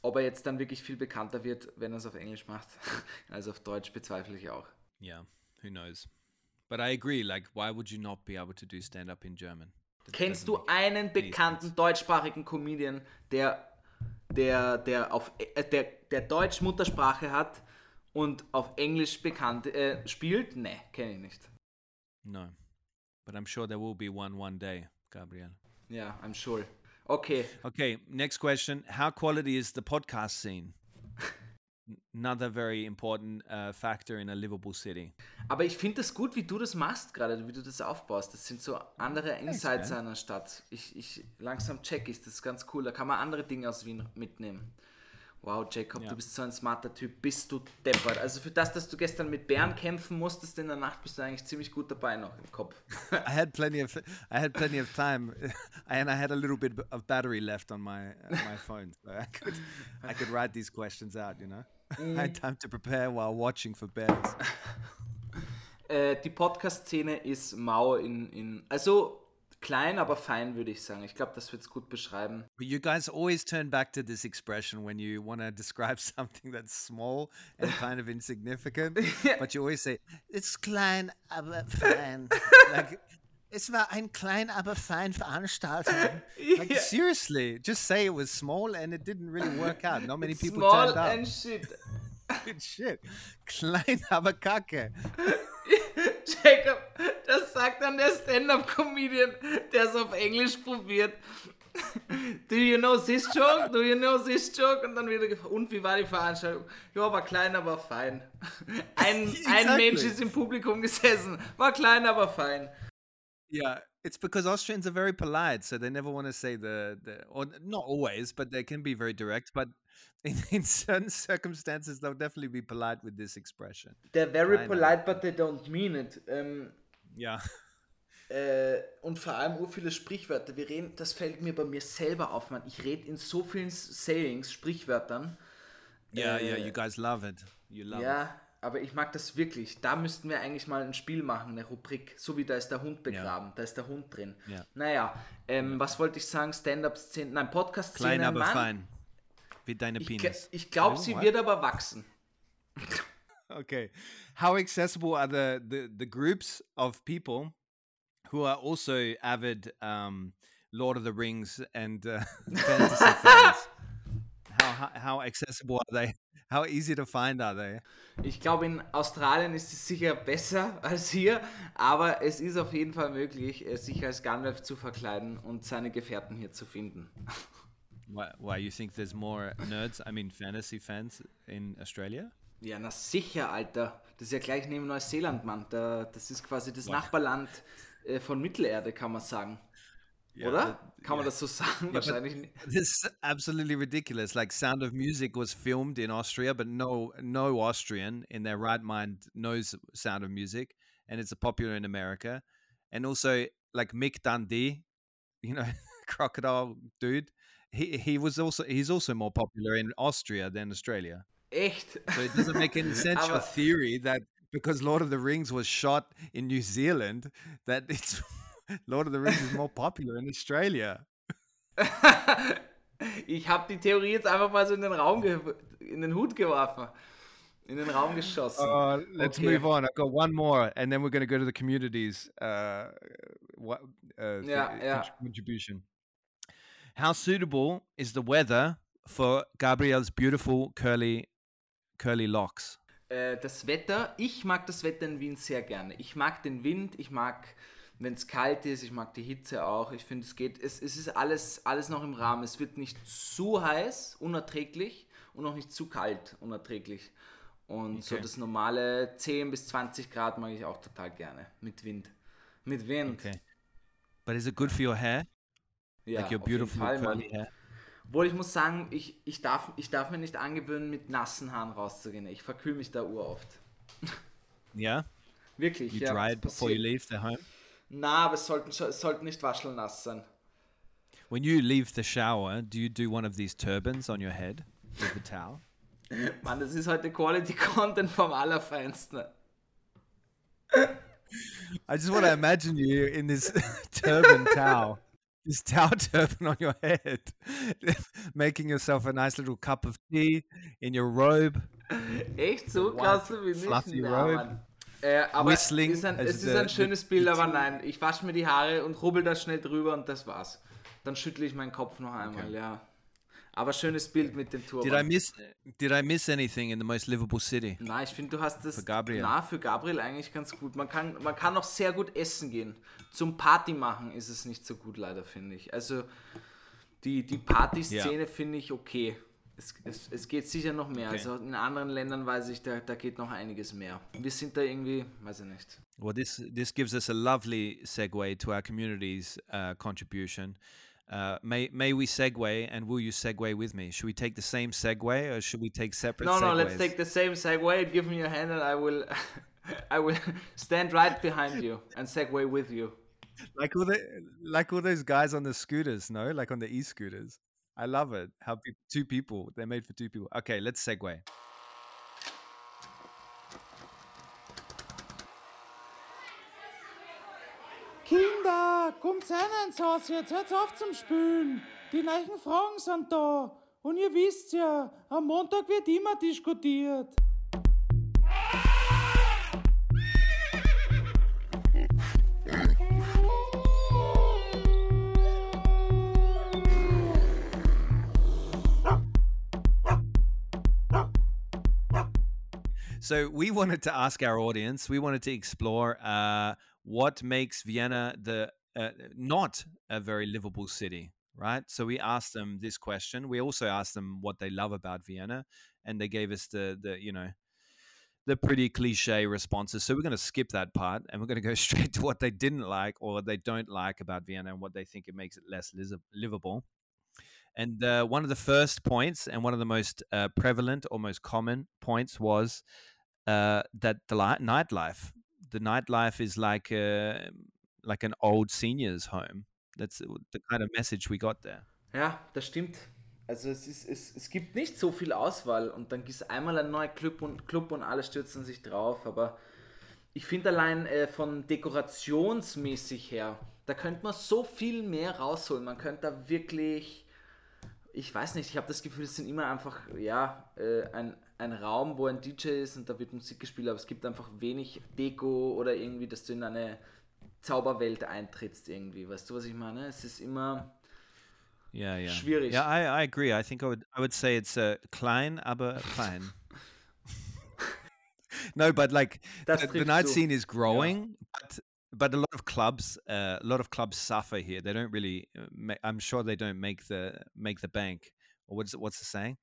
ob er jetzt dann wirklich viel bekannter wird, wenn er es auf Englisch macht, *laughs* als auf Deutsch, bezweifle ich auch.
Yeah, who knows? But I agree. Like, why would you not be able to do stand-up in German? That
Kennst du einen bekannten deutschsprachigen Comedian, der, der, der, auf, äh, der, der Deutsch Muttersprache hat und auf Englisch bekannt äh, spielt? Ne, kenne ich nicht.
No, but I'm sure there will be one one day, Gabriel.
Ja, I'm sure. Okay,
Okay, next question. How quality is the podcast scene? Another very important uh, factor in a livable city.
aber ich finde das gut, wie du das machst gerade, wie du das aufbaust. Das sind so andere Insights
man.
einer Stadt. Ich, ich langsam check ich, das ist ganz cool. Da kann man andere Dinge aus Wien mitnehmen. Wow, Jacob,
Ja.
du bist so ein smarter Typ, bist du deppert. Also für das, dass du gestern mit Bären kämpfen musstest in der Nacht, bist du eigentlich ziemlich gut dabei noch im Kopf. *laughs*
I had plenty of I had plenty of time, *laughs* and I had a little bit of battery left on my my *laughs* phone, so I could I could write these questions out. You know, I had time to prepare while watching for bears.
Äh, die Podcast-Szene ist mau in, in, also klein, aber fein, würde ich sagen. Ich glaube, das wird es gut beschreiben.
You guys always turn back to this expression when you want to *laughs* describe something that's small and kind of insignificant, *laughs* but you always say it's klein aber *laughs* fein. like es war ein klein aber fein Veranstaltung. Like
Yeah.
seriously, just say it was small and it didn't really work out. Not many people
Small
turned up.
and shit.
Good shit. Klein aber kacke.
Jacob, das sagt dann der Stand-Up-Comedian, der es auf Englisch probiert. *laughs* Do you know this joke? Do you know this joke? Und dann wieder gefragt, und wie war die Veranstaltung? Ja, war klein, aber fein. *laughs* Ein, *laughs* ein
Exactly.
Mensch ist im Publikum gesessen, war klein, aber fein.
Yeah, it's because Austrians are very polite, so they never want to say the, the or not always, but they can be very direct. But in, in certain circumstances, they'll definitely be polite with this expression.
They're very polite, but they don't mean it. Ähm,
Yeah.
Äh, und vor allem so viele Sprichwörter. Wir reden, das fällt mir bei mir selber auf, man. Ich rede in so vielen Sayings, Sprichwörtern.
Yeah, yeah,
Äh,
you guys love it. You love it.
Ja, aber ich mag das wirklich. Da müssten wir eigentlich mal ein Spiel machen, eine Rubrik. So wie da ist der Hund begraben, da ist der Hund drin.
Ja.
Naja, ähm, was wollte ich sagen? Stand-up-Szene, nein, Podcast-Szene.
Klein aber
Mann.
fein. Wie deine
Ich,
penis.
ich glaube,
Oh,
sie
what?
wird aber wachsen. *laughs*
Okay. How accessible are the, the, the groups of people who are also avid um, Lord of the Rings and uh, *laughs* fantasy fans? How, how, how accessible are they? How easy to find are they?
Ich glaube, in Australien ist es sicher besser *laughs* als hier, aber es ist auf jeden Fall möglich, sich als Gandalf zu verkleiden und seine Gefährten hier zu finden.
Why, why you think there's more nerds? I mean, fantasy fans in Australia?
Ja, na sicher, Alter. Das ist ja gleich neben Neuseeland, Mann. Da, das ist quasi das Nachbarland äh, von Mittelerde, kann man sagen. Oder? kann man das so sagen? Wahrscheinlich nicht. *laughs*
This is absolutely ridiculous. Like Sound of Music was filmed in Austria, but no no Austrian in their right mind knows Sound of Music, and it's popular in America. And also like Mick Dundee, you know, *laughs* crocodile dude. He he was also he's also more popular in Austria than Australia.
Echt? *laughs*
So it doesn't make any sense your theory that because Lord of the Rings was shot in New Zealand, that it's *laughs* Lord of the Rings is more *laughs* popular in Australia.
ich habe die Theorie jetzt einfach mal so in den Raum, in den Hut geworfen. In den Raum geschossen.
Uh, let's
Okay.
move on. I've got one more, and then we're going to go to the communities. Uh, what uh,
Yeah, yeah.
contribution? How suitable is the weather for Gabriel's beautiful curly, curly locks?
Äh, das Wetter, ich mag das Wetter in Wien sehr gerne. Ich mag den Wind, ich mag, wenn es kalt ist, ich mag die Hitze auch. Ich finde, es geht, es, es ist alles, alles noch im Rahmen. Es wird nicht zu heiß, unerträglich und auch nicht zu kalt, unerträglich. Und so
Okay.
das normale 10 bis 20 Grad mag ich auch total gerne. Mit Wind. Mit Wind.
Okay. But is it good for your hair?
Ja,
like your beautiful
Fall,
curly hair?
Obwohl ich muss sagen, ich, ich, darf, ich darf mir nicht angewöhnen, mit nassen Haaren rauszugehen. Ich verkühle mich da uroft. *laughs*
Yeah.
Wirklich,
You
ja. das
it before you leave the home.
Na, aber es sollten, es sollten nicht waschelnass sein.
When you leave the shower, do you do one of these turbans on your head with the towel? *laughs*
Mann, das ist heute Quality Content vom Allerfeinsten.
I just want to imagine you in this *laughs* turban towel, this towel turban on your head, *laughs* making yourself a nice little cup of tea in your robe.
Echt so krass bin ich.
fluffy robe.
Äh, aber
Whistling
ist ein, es ist
the-
ein
the-
schönes
the
Bild, aber
tea.
nein, ich wasche mir die Haare und rubbel da schnell drüber und das war's. Dann schüttle ich meinen Kopf noch einmal, ja. Aber schönes Bild mit dem Turban.
Did I miss? Did I miss anything in the most livable city?
Na, ich finde, du hast das
Für Gabriel.
Na, für Gabriel eigentlich ganz gut. Man kann, man kann auch sehr gut essen gehen. Zum Party machen ist es nicht so gut, leider, finde ich. Also, die, die Partyszene finde ich okay. Es, es, es geht sicher noch mehr. Also, in anderen Ländern weiß ich, da, da geht noch einiges mehr. Wir sind da irgendwie, weiß ich nicht.
Well, this this gives us a lovely segue to our community's uh, contribution. Uh, may may we segue and will you segue with me? Should we take the same segue or should we take separate?
No, no, let's take the same segue. Give me your hand, and I will, *laughs* I will stand right behind you and segue with you.
like all the like all those guys on the scooters, no, like on the e-scooters. I love it. How pe- two people they're made for two people. Okay, let's segue.
Kinder, kommt ins Haus jetzt, hört auf zum Spülen. Die neuen Fragen sind da. Und ihr wisst ja, am Montag wird immer diskutiert.
So we wanted to ask our audience. We wanted to explore uh, what makes Vienna the uh, not a very livable city, right? So we asked them this question. We also asked them what they love about Vienna, and they gave us the the you know the pretty cliche responses. So we're going to skip that part, and we're going to go *laughs* straight to what they didn't like or they don't like about Vienna and what they think it makes it less livable. And uh, one of the first points, and one of the most uh, prevalent or most common points, was uh, that the li- nightlife. The nightlife is like a, like an old seniors home. That's the kind of message we got there.
Ja, das stimmt. Also es, ist, es, es gibt nicht so viel Auswahl und dann gibt es einmal ein neuer Club und, Club und alle stürzen sich drauf, aber ich finde allein äh, von dekorationsmäßig her, da könnte man so viel mehr rausholen. Man könnte da wirklich, ich weiß nicht, ich habe das Gefühl, es sind immer einfach, ja, äh, ein, ein Raum, wo ein DJ ist und da wird Musik gespielt, aber es gibt einfach wenig Deko oder irgendwie, dass du in eine Zauberwelt eintrittst irgendwie. Weißt du, was ich meine? Es ist immer...
Yeah, yeah.
Schwierig.
Yeah, I, I agree. I think I would I would say it's uh, klein, aber klein. *laughs* no, but like
Das
the, the night
zu.
scene is growing, but but a lot of clubs, uh, a lot of clubs suffer here. They don't really. uh, I'm sure they don't make the make the bank. Or what's what's the saying?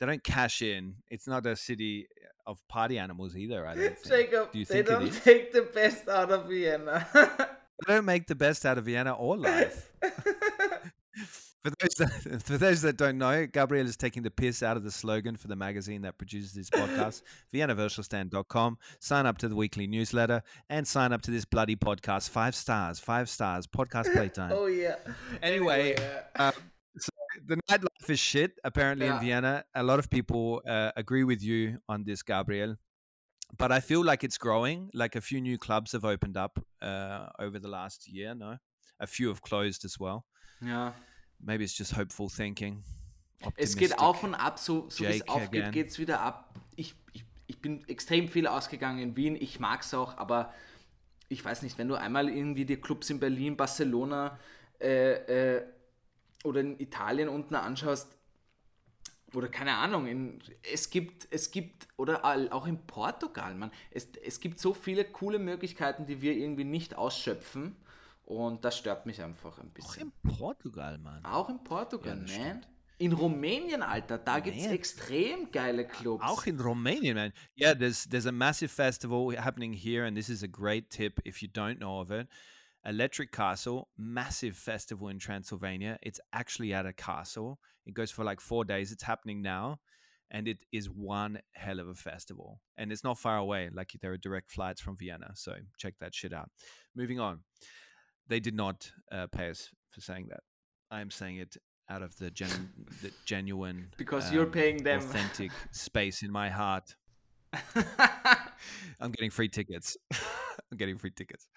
They don't cash in. It's not a city of party animals either. I don't *laughs* think.
Jacob,
Do you
they
think
don't take the best out of Vienna.
They don't make the best out of Vienna or life. *laughs* For those, that, *laughs* for those that don't know, Gabriel is taking the piss out of the slogan for the magazine that produces this podcast, viennavirtualstand.com. Sign up to the weekly newsletter and sign up to this bloody podcast. Five stars, five stars, podcast playtime.
oh yeah.
Anyway,
uh,
um, so the nightlife is shit, apparently,
Yeah.
in Vienna. A lot of people uh, agree with you on this, Gabriel. But I feel like it's growing. Like a few new clubs have opened up uh, over the last year, no? A few have closed as well.
ja.
Maybe it's just hopeful thinking.
Es geht
optimistic.
auf und ab, so, so wie es aufgeht, geht es wieder ab. Ich, ich, ich bin extrem viel ausgegangen in Wien, ich mag es auch, aber ich weiß nicht, wenn du einmal irgendwie die Clubs in Berlin, Barcelona äh, äh, oder in Italien unten anschaust, oder keine Ahnung, in, es gibt, es gibt, oder auch in Portugal, man, es, es gibt so viele coole Möglichkeiten, die wir irgendwie nicht ausschöpfen und das stört mich einfach ein
Auch
bisschen.
in Portugal, man.
Auch in Portugal,
Ja,
man. In Rumänien, Alter, da gibt es extrem geile Clubs.
Auch in Romania, man. Yeah, there's there's a massive festival happening here, and this is a great tip if you don't know of it. Electric Castle, massive festival in Transylvania. It's actually at a castle. It goes for like four days. It's happening now, and it is one hell of a festival. And it's not far away. Like there are direct flights from Vienna, so check that shit out. Moving on, they did not uh, pay us for saying that. I am saying it out of the, gen- *laughs* the genuine
Because you're
um,
paying them.
authentic space in my heart. *laughs* *laughs* I'm getting free tickets. *laughs* I'm getting free tickets.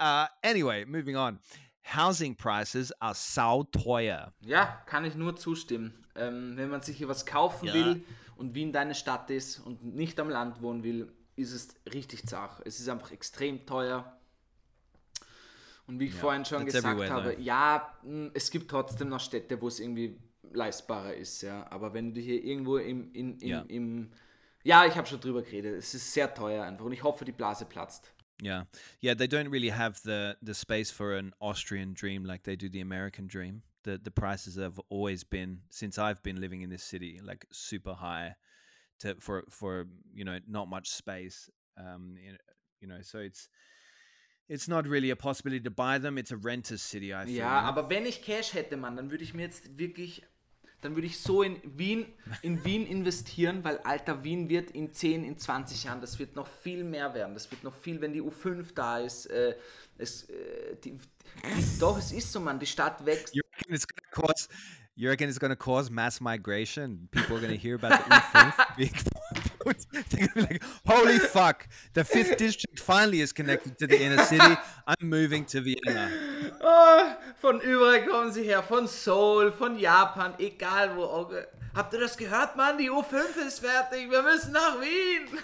Uh, anyway, moving on. Housing prices are sauteuer.
ja, kann ich nur zustimmen. Ähm, wenn man sich hier was kaufen
Ja.
will und Wien deine Stadt ist und nicht am Land wohnen will, ist es richtig zart. Es ist einfach extrem teuer. Und wie ich vorhin schon gesagt habe,
though.
ja, mh, es gibt trotzdem noch Städte, wo es irgendwie leistbarer ist, ja. Aber wenn du hier irgendwo im, in, im,
Ja.
im ja, ich habe schon drüber geredet, es ist sehr teuer einfach und ich hoffe, die Blase platzt.
Yeah, yeah. They don't really have the the space for an Austrian dream like they do the American dream. The the prices have always been since I've been living in this city like super high, to for for you know not much space. Um, you know, so it's it's not really a possibility to buy them. It's a renter's city, I feel.
Ja, aber wenn ich Cash hätte, Mann, dann würde ich mir jetzt wirklich, dann würde ich so in Wien, in Wien investieren, weil alter Wien wird in 10, in 20 Jahren, das wird noch viel mehr werden. Das wird noch viel, wenn die U5 da ist. Äh, es, äh, die, die, doch, es ist so, Mann, die Stadt wächst.
You reckon it's gonna cause? You reckon it's gonna cause mass migration? People are gonna hear about the U5 *laughs* being They're gonna be like, "Holy fuck! The fifth district finally is connected to the inner city. I'm moving to Vienna."
Oh, von überall kommen sie her, von Seoul, von Japan, egal wo. auch. Habt ihr das gehört, Mann? Die U5 ist fertig, wir müssen nach Wien. *laughs*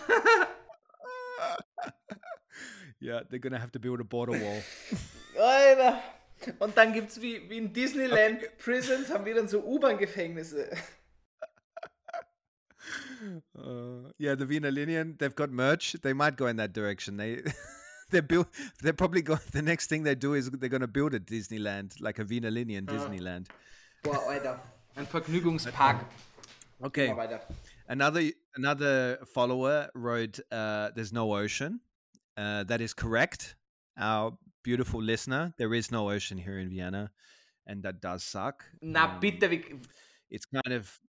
Yeah, they're gonna have to build a border wall.
Alter. Und dann gibt's wie, wie in Disneyland Prisons, haben wir dann so U-Bahn-Gefängnisse.
Uh, yeah, the Wiener Linien, they've got merch. They might go in that direction. They *laughs* they build. They're probably going. *laughs* The next thing they do is they're going to build a Disneyland, like a Wiener Linien Disneyland.
Boah, Alter. Ein Vergnügungspark. *laughs*
Okay.
Mal weiter.
Another another follower wrote, uh, "There's no ocean." Uh, that is correct. Our beautiful listener, there is no ocean here in Vienna, and that does suck.
Na
Um,
bitte, wie,
it's kind of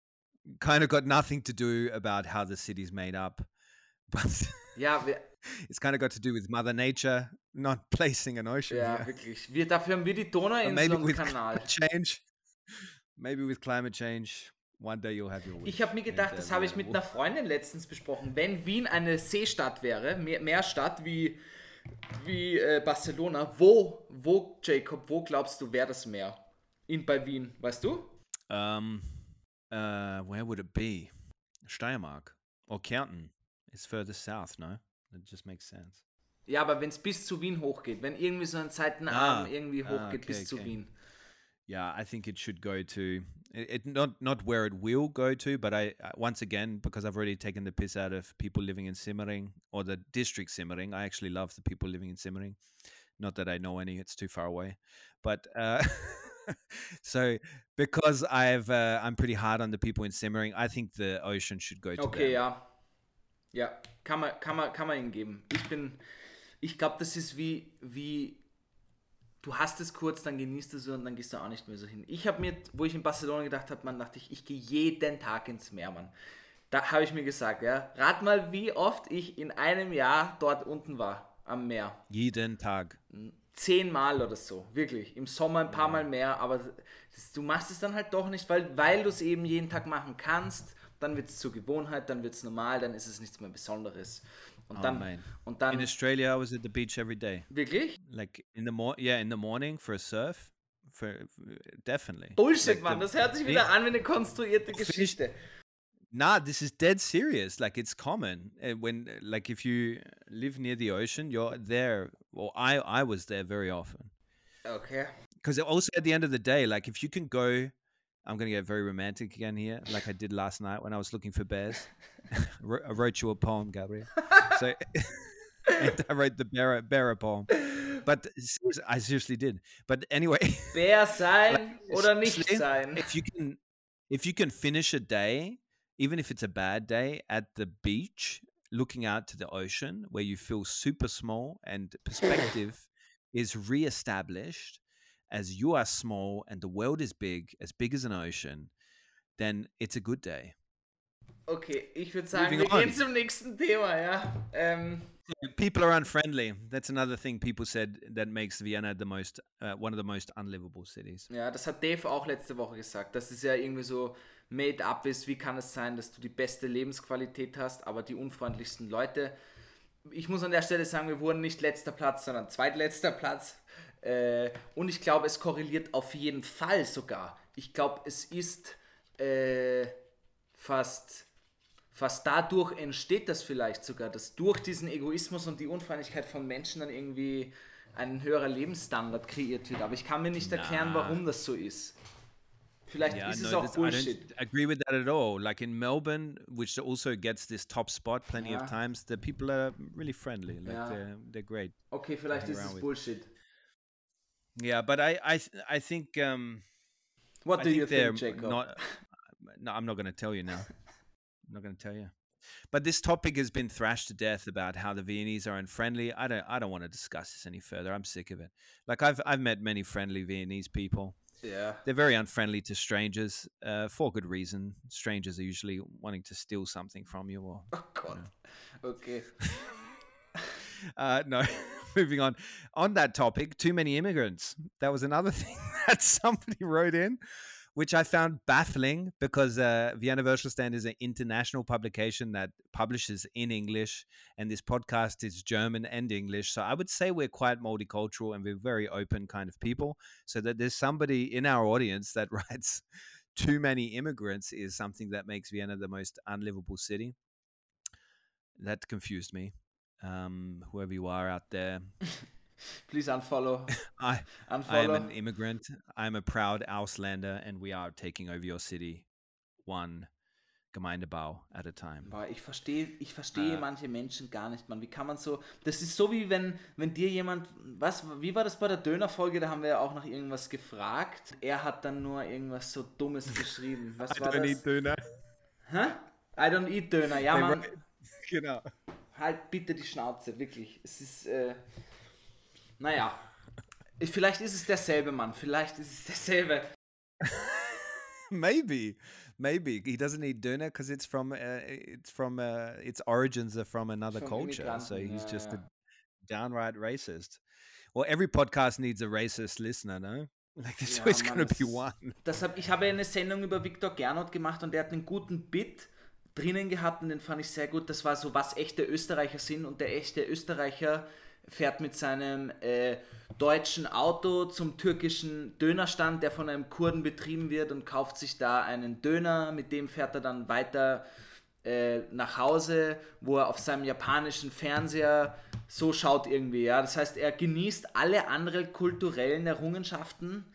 kind of got nothing to do about how the city's made up, *laughs* but
ja, wir,
it's kind of got to do with Mother Nature not *laughs* placing an ocean.
ja,
here.
wirklich. Wir, dafür haben wir die Donauinsel
maybe
und
with
Kanal.
climate change, maybe with climate change, one day you'll have your wish.
Ich habe mir gedacht, das habe ich mit einer Freundin letztens besprochen. Wenn Wien eine Seestadt wäre, Meer, Meerstadt wie, wie äh, Barcelona, wo, wo, Jacob, wo glaubst du, wäre das Meer? In, bei Wien, weißt du?
Um, uh, where would it be? Steiermark or Kärnten? It's further south, no? That just makes sense.
Ja, aber wenn es bis zu Wien hochgeht, wenn irgendwie so ein Seitenarm
Ah,
irgendwie
ah,
hochgeht
okay,
bis zu
okay.
Wien.
Yeah, I think it should go to it, it not not where it will go to, but I uh, once again because I've already taken the piss out of people living in Simmering or the district Simmering. I actually love the people living in Simmering. Not that I know any; it's too far away. But uh, *laughs* so because I've uh, I'm pretty hard on the people in Simmering, I think the ocean should go to
Okay,
them.
ja. Ja, kann man, kann man, kann man ihm geben. Ich bin, ich glaube, das ist wie, wie, du hast es kurz, dann genießt es und dann gehst du auch nicht mehr so hin. Ich habe mir, wo ich in Barcelona gedacht habe, man dachte ich, ich gehe jeden Tag ins Meer, Mann. Da habe ich mir gesagt, ja, rat mal, wie oft ich in einem Jahr dort unten war, am Meer.
Jeden Tag.
zehnmal oder so, wirklich. Im Sommer ein paar Mal mehr, aber das, du machst es dann halt doch nicht, weil, weil du es eben jeden Tag machen kannst. Dann wird es zur Gewohnheit, dann wird es normal, dann ist es nichts mehr Besonderes. Und
Oh,
dann,
man.
und
In
dann,
Australia, I was at the beach every day.
wirklich?
Like in the mor yeah, in the morning for a surf. For definitely.
Bullshit,
Like
Mann, das hört sich wieder an wie eine konstruierte Geschichte.
Nah, this is dead serious. Like it's common Uh, when, like, if you live near the ocean, you're there. Well, I I was there very often
Okay.
because also at the end of the day, like, if you can go, I'm gonna get very romantic again here, like I did last night when I was looking for bears. *laughs* *laughs* I wrote you a poem, Gabriel. *laughs* So I wrote the bear bear poem, but I seriously did. But anyway.
Bär sein oder nicht sein?
if you can if you can finish a day even if it's a bad day at the beach looking out to the ocean where you feel super small and perspective is re-established as you are small and the world is big as big as an ocean then it's a good day
Okay, ich würde sagen,
Moving
wir gehen
on.
zum nächsten Thema, ja. Ähm,
people are unfriendly that's another thing people said that makes vienna the most uh, one of the most unlivable cities
Ja, das hat Dave auch letzte Woche gesagt, dass es ja irgendwie so made up ist. Wie kann es sein, dass du die beste Lebensqualität hast, aber die unfreundlichsten Leute? Ich muss an der Stelle sagen, wir wurden nicht letzter Platz, sondern zweitletzter Platz. Äh, und ich glaube, es korreliert auf jeden Fall sogar. Ich glaube, es ist äh, fast, fast dadurch entsteht das vielleicht sogar, dass durch diesen Egoismus und die Unfreundlichkeit von Menschen dann irgendwie ein höherer Lebensstandard kreiert wird. Aber ich kann mir nicht erklären,
Na.
warum das so ist. Vielleicht
Yeah,
ist es
no,
auch
that's- I
Bullshit.
don't agree with that at all. Like in Melbourne, which also gets this top spot plenty
Yeah.
of times, the people are really friendly. Like
Yeah.
they're, they're great.
Okay, vielleicht ist es
around with. Yeah, but I I I think um
What
I
do
think
you think, Jacob?
not. No, I'm not going to tell you now. I'm not going to tell you. But this topic has been thrashed to death about how the Viennese are unfriendly. I don't I don't want to discuss this any further. I'm sick of it. Like I've I've met many friendly Viennese people.
Ja.
They're very unfriendly to strangers uh, for good reason. Strangers are usually wanting to steal something from you or
Oh Gott. Okay. *laughs*
uh, no, *laughs* moving on. On that topic, too many immigrants. That was another *laughs* thing that somebody wrote in, which I found baffling because uh, Vienna Stand is an international publication that publishes in English, and this podcast is German and English. So I would say we're quite multicultural and we're very open kind of people. So that there's somebody in our audience that *laughs* writes too many immigrants is something that makes Vienna the most unlivable city. That confused me. Um, whoever you are out there, *laughs*
Please unfollow. *laughs*
I I am
Unfollow.
an immigrant. I'm a proud Auslander, and we are taking over your city, one Gemeindebau at a time.
Boah, ich verstehe ich verstehe
Äh.
manche Menschen gar nicht, Mann. Wie kann man so. Das ist so wie wenn, wenn dir jemand. Was, wie war das bei der Dönerfolge? Da haben wir ja auch nach irgendwas gefragt. Er hat dann nur irgendwas so Dummes *laughs* geschrieben. Was war das?
Döner.
Hä? I don't eat Döner. Ja, Mann.
Genau.
Halt bitte die Schnauze, wirklich. Es ist. Äh, naja. Vielleicht ist es derselbe Mann. Vielleicht ist es derselbe. *laughs*
Maybe, maybe he doesn't eat Döner because it's from uh, it's from uh, its origins are from another
From
culture. So he's
ja,
just
ja.
a downright racist. Well, every podcast needs a racist listener, no? *laughs* Like there's
Ja,
always
Mann,
going to
das
be
ist-
one.
Das hab, ich habe eine Sendung über Viktor Gernot gemacht und der hat einen guten Bit drinnen gehabt und den fand ich sehr gut. Das war so, was echte Österreicher sind und der echte Österreicher fährt mit seinem äh, deutschen Auto zum türkischen Dönerstand, der von einem Kurden betrieben wird und kauft sich da einen Döner, mit dem fährt er dann weiter äh, nach Hause, wo er auf seinem japanischen Fernseher so schaut irgendwie, ja. Das heißt, er genießt alle anderen kulturellen Errungenschaften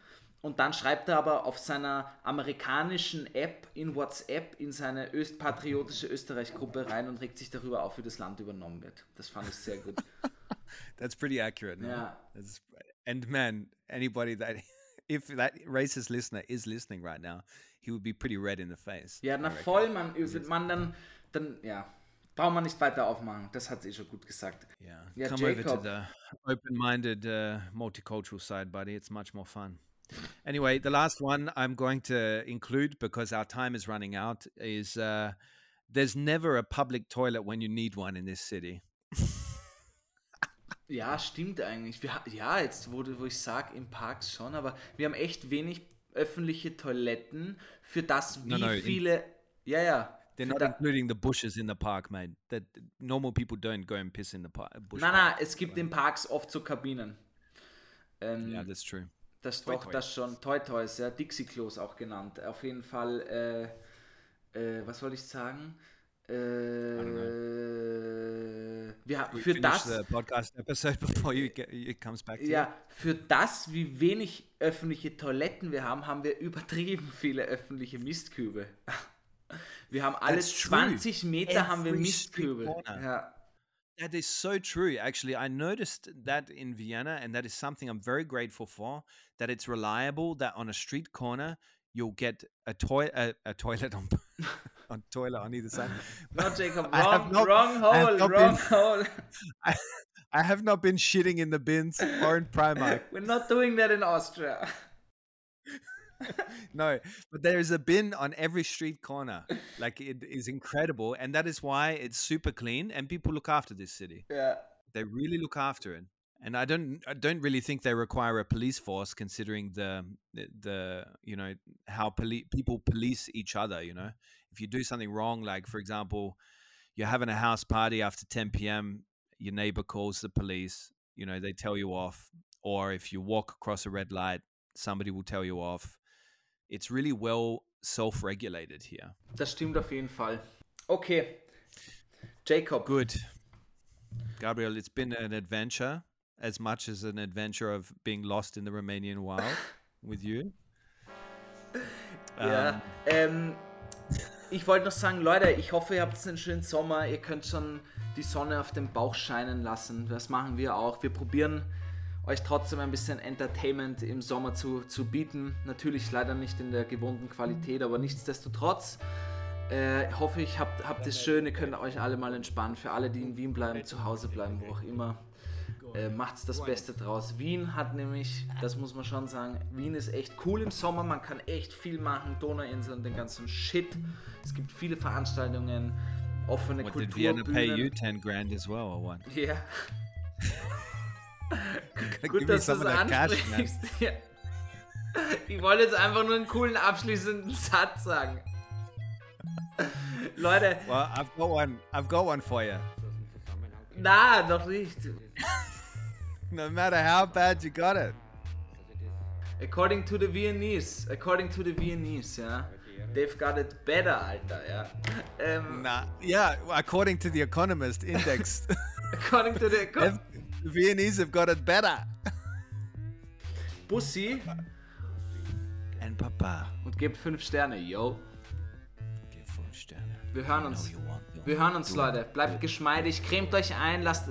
und dann schreibt er aber auf seiner amerikanischen App in WhatsApp in seine öst patriotische Österreich-Gruppe rein und regt sich darüber auf, wie das Land übernommen wird. Das fand ich sehr gut. *laughs*
That's pretty accurate.
Ja.
That's, and man, anybody that *laughs* if that racist listener is listening right now, he would be pretty red in the face.
Ja, na voll, man, man dann, dann, ja, braucht man nicht weiter aufmachen. Das hat sie eh schon gut gesagt.
Yeah,
Yeah,
come over to
Jacob.
the open-minded, uh, multicultural side, buddy. It's much more fun. Anyway, the last one I'm going to include because our time is running out is uh, there's never a public toilet when you need one in this city. *laughs*
Ja, stimmt eigentlich. Wir, ja, jetzt du- wo ich sage, im Park schon, aber wir haben echt wenig öffentliche Toiletten für das, wie
No, no, in-
viele. Ja, ja.
They're not including the bushes in the park, mate. That normal people don't go and piss in the park. Bush
nein, nein, es gibt in Parks oft so Kabinen. Ähm,
Yeah, that's true.
Das
Toi
doch,
Tois.
das schon. Toy Toys, ja, Dixie-Klos auch genannt. Auf jeden Fall, äh, äh, was wollte ich sagen? Äh, wir, ha-
We
für
finish
das.
the podcast episode *laughs* before you get, it comes back to you.
Ja, für das, wie wenig öffentliche Toiletten wir haben, haben wir übertrieben viele öffentliche Mistkübe. *laughs* Wir haben alle
That's true.
20 Meter haben wir
Every
Mistkübe.
street corner.
Ja.
That is so true. Actually, I noticed that in Vienna, and that is something I'm very grateful for. That it's reliable. That on a street corner you'll get a toy a, a toilet on *laughs* on toilet on either side. *laughs*
No, *laughs* Jacob,
I have
wrong,
not-
wrong hole,
not
wrong
been-
hole.
I, I have not been shitting in the bins or in Primark.
We're not doing that in Austria. *laughs*
no, but there is a bin on every street corner. Like it is incredible, and that is why it's super clean and people look after this city.
Ja.
they really look after it and i don't i don't really think they require a police force considering the the, the you know how poli- people police each other you know if you do something wrong like for example you're having a house party after 10 p.m your neighbor calls the police you know they tell you off or if you walk across a red light somebody will tell you off it's really well self-regulated here
Das stimmt auf jeden Fall. Okay. Jacob.
Good. Gabriel, it's been an adventure as much as an adventure of being lost in the Romanian wild *laughs* with you.
Ja, ähm, ich wollte noch sagen, Leute, ich hoffe, ihr habt einen schönen Sommer. Ihr könnt schon die Sonne auf dem Bauch scheinen lassen. Das machen wir auch. Wir probieren euch trotzdem ein bisschen Entertainment im Sommer zu, zu bieten. Natürlich leider nicht in der gewohnten Qualität, aber nichtsdestotrotz. Äh, hoffe, ich habt, habt es schön. Ihr könnt euch alle mal entspannen. Für alle, die in Wien bleiben, zu Hause bleiben, wo auch immer. Äh, macht's das Beste draus. Wien hat nämlich, das muss man schon sagen, Wien ist echt cool im Sommer. Man kann echt viel machen. Donauinsel und den ganzen Shit. Es gibt viele Veranstaltungen, offene
What did Vienna pay you
Kulturbühnen.
10 grand as well or what?
Ja. *laughs* Gut, dass du es ansprichst. *laughs* Ja. Ich wollte jetzt einfach nur einen coolen abschließenden Satz sagen. *laughs* Leute,
Well, I've got one. I've got one for you.
na, noch nicht. *laughs*
No matter how bad you got it.
According to the Viennese, according to the Viennese, ja. They've got it better, Alter, ja. Ähm,
Nah. Yeah, according to the Economist index,
according to the
the Viennese have got it better.
Bussi
And Papa.
und gebt 5 Sterne, yo.
Give fünf Sterne.
Wir hören uns. Wir hören uns, Leute. Bleibt geschmeidig, cremt euch ein, lasst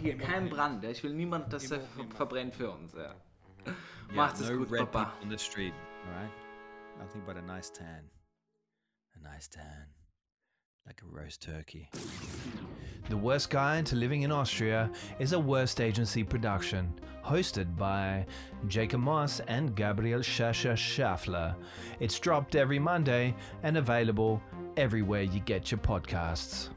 hier keinen Brand. Ich will niemand, dass er ver verbrennt für uns. Ja. Macht es gut, Papa.
on the street. All right. Nothing but a nice tan. A nice tan, like a roast turkey.
The Worst Guide to Living in Austria is a Worst Agency production, hosted by Jacob Moss and Gabriel Schascher Schaffler. It's dropped every Monday and available everywhere you get your podcasts.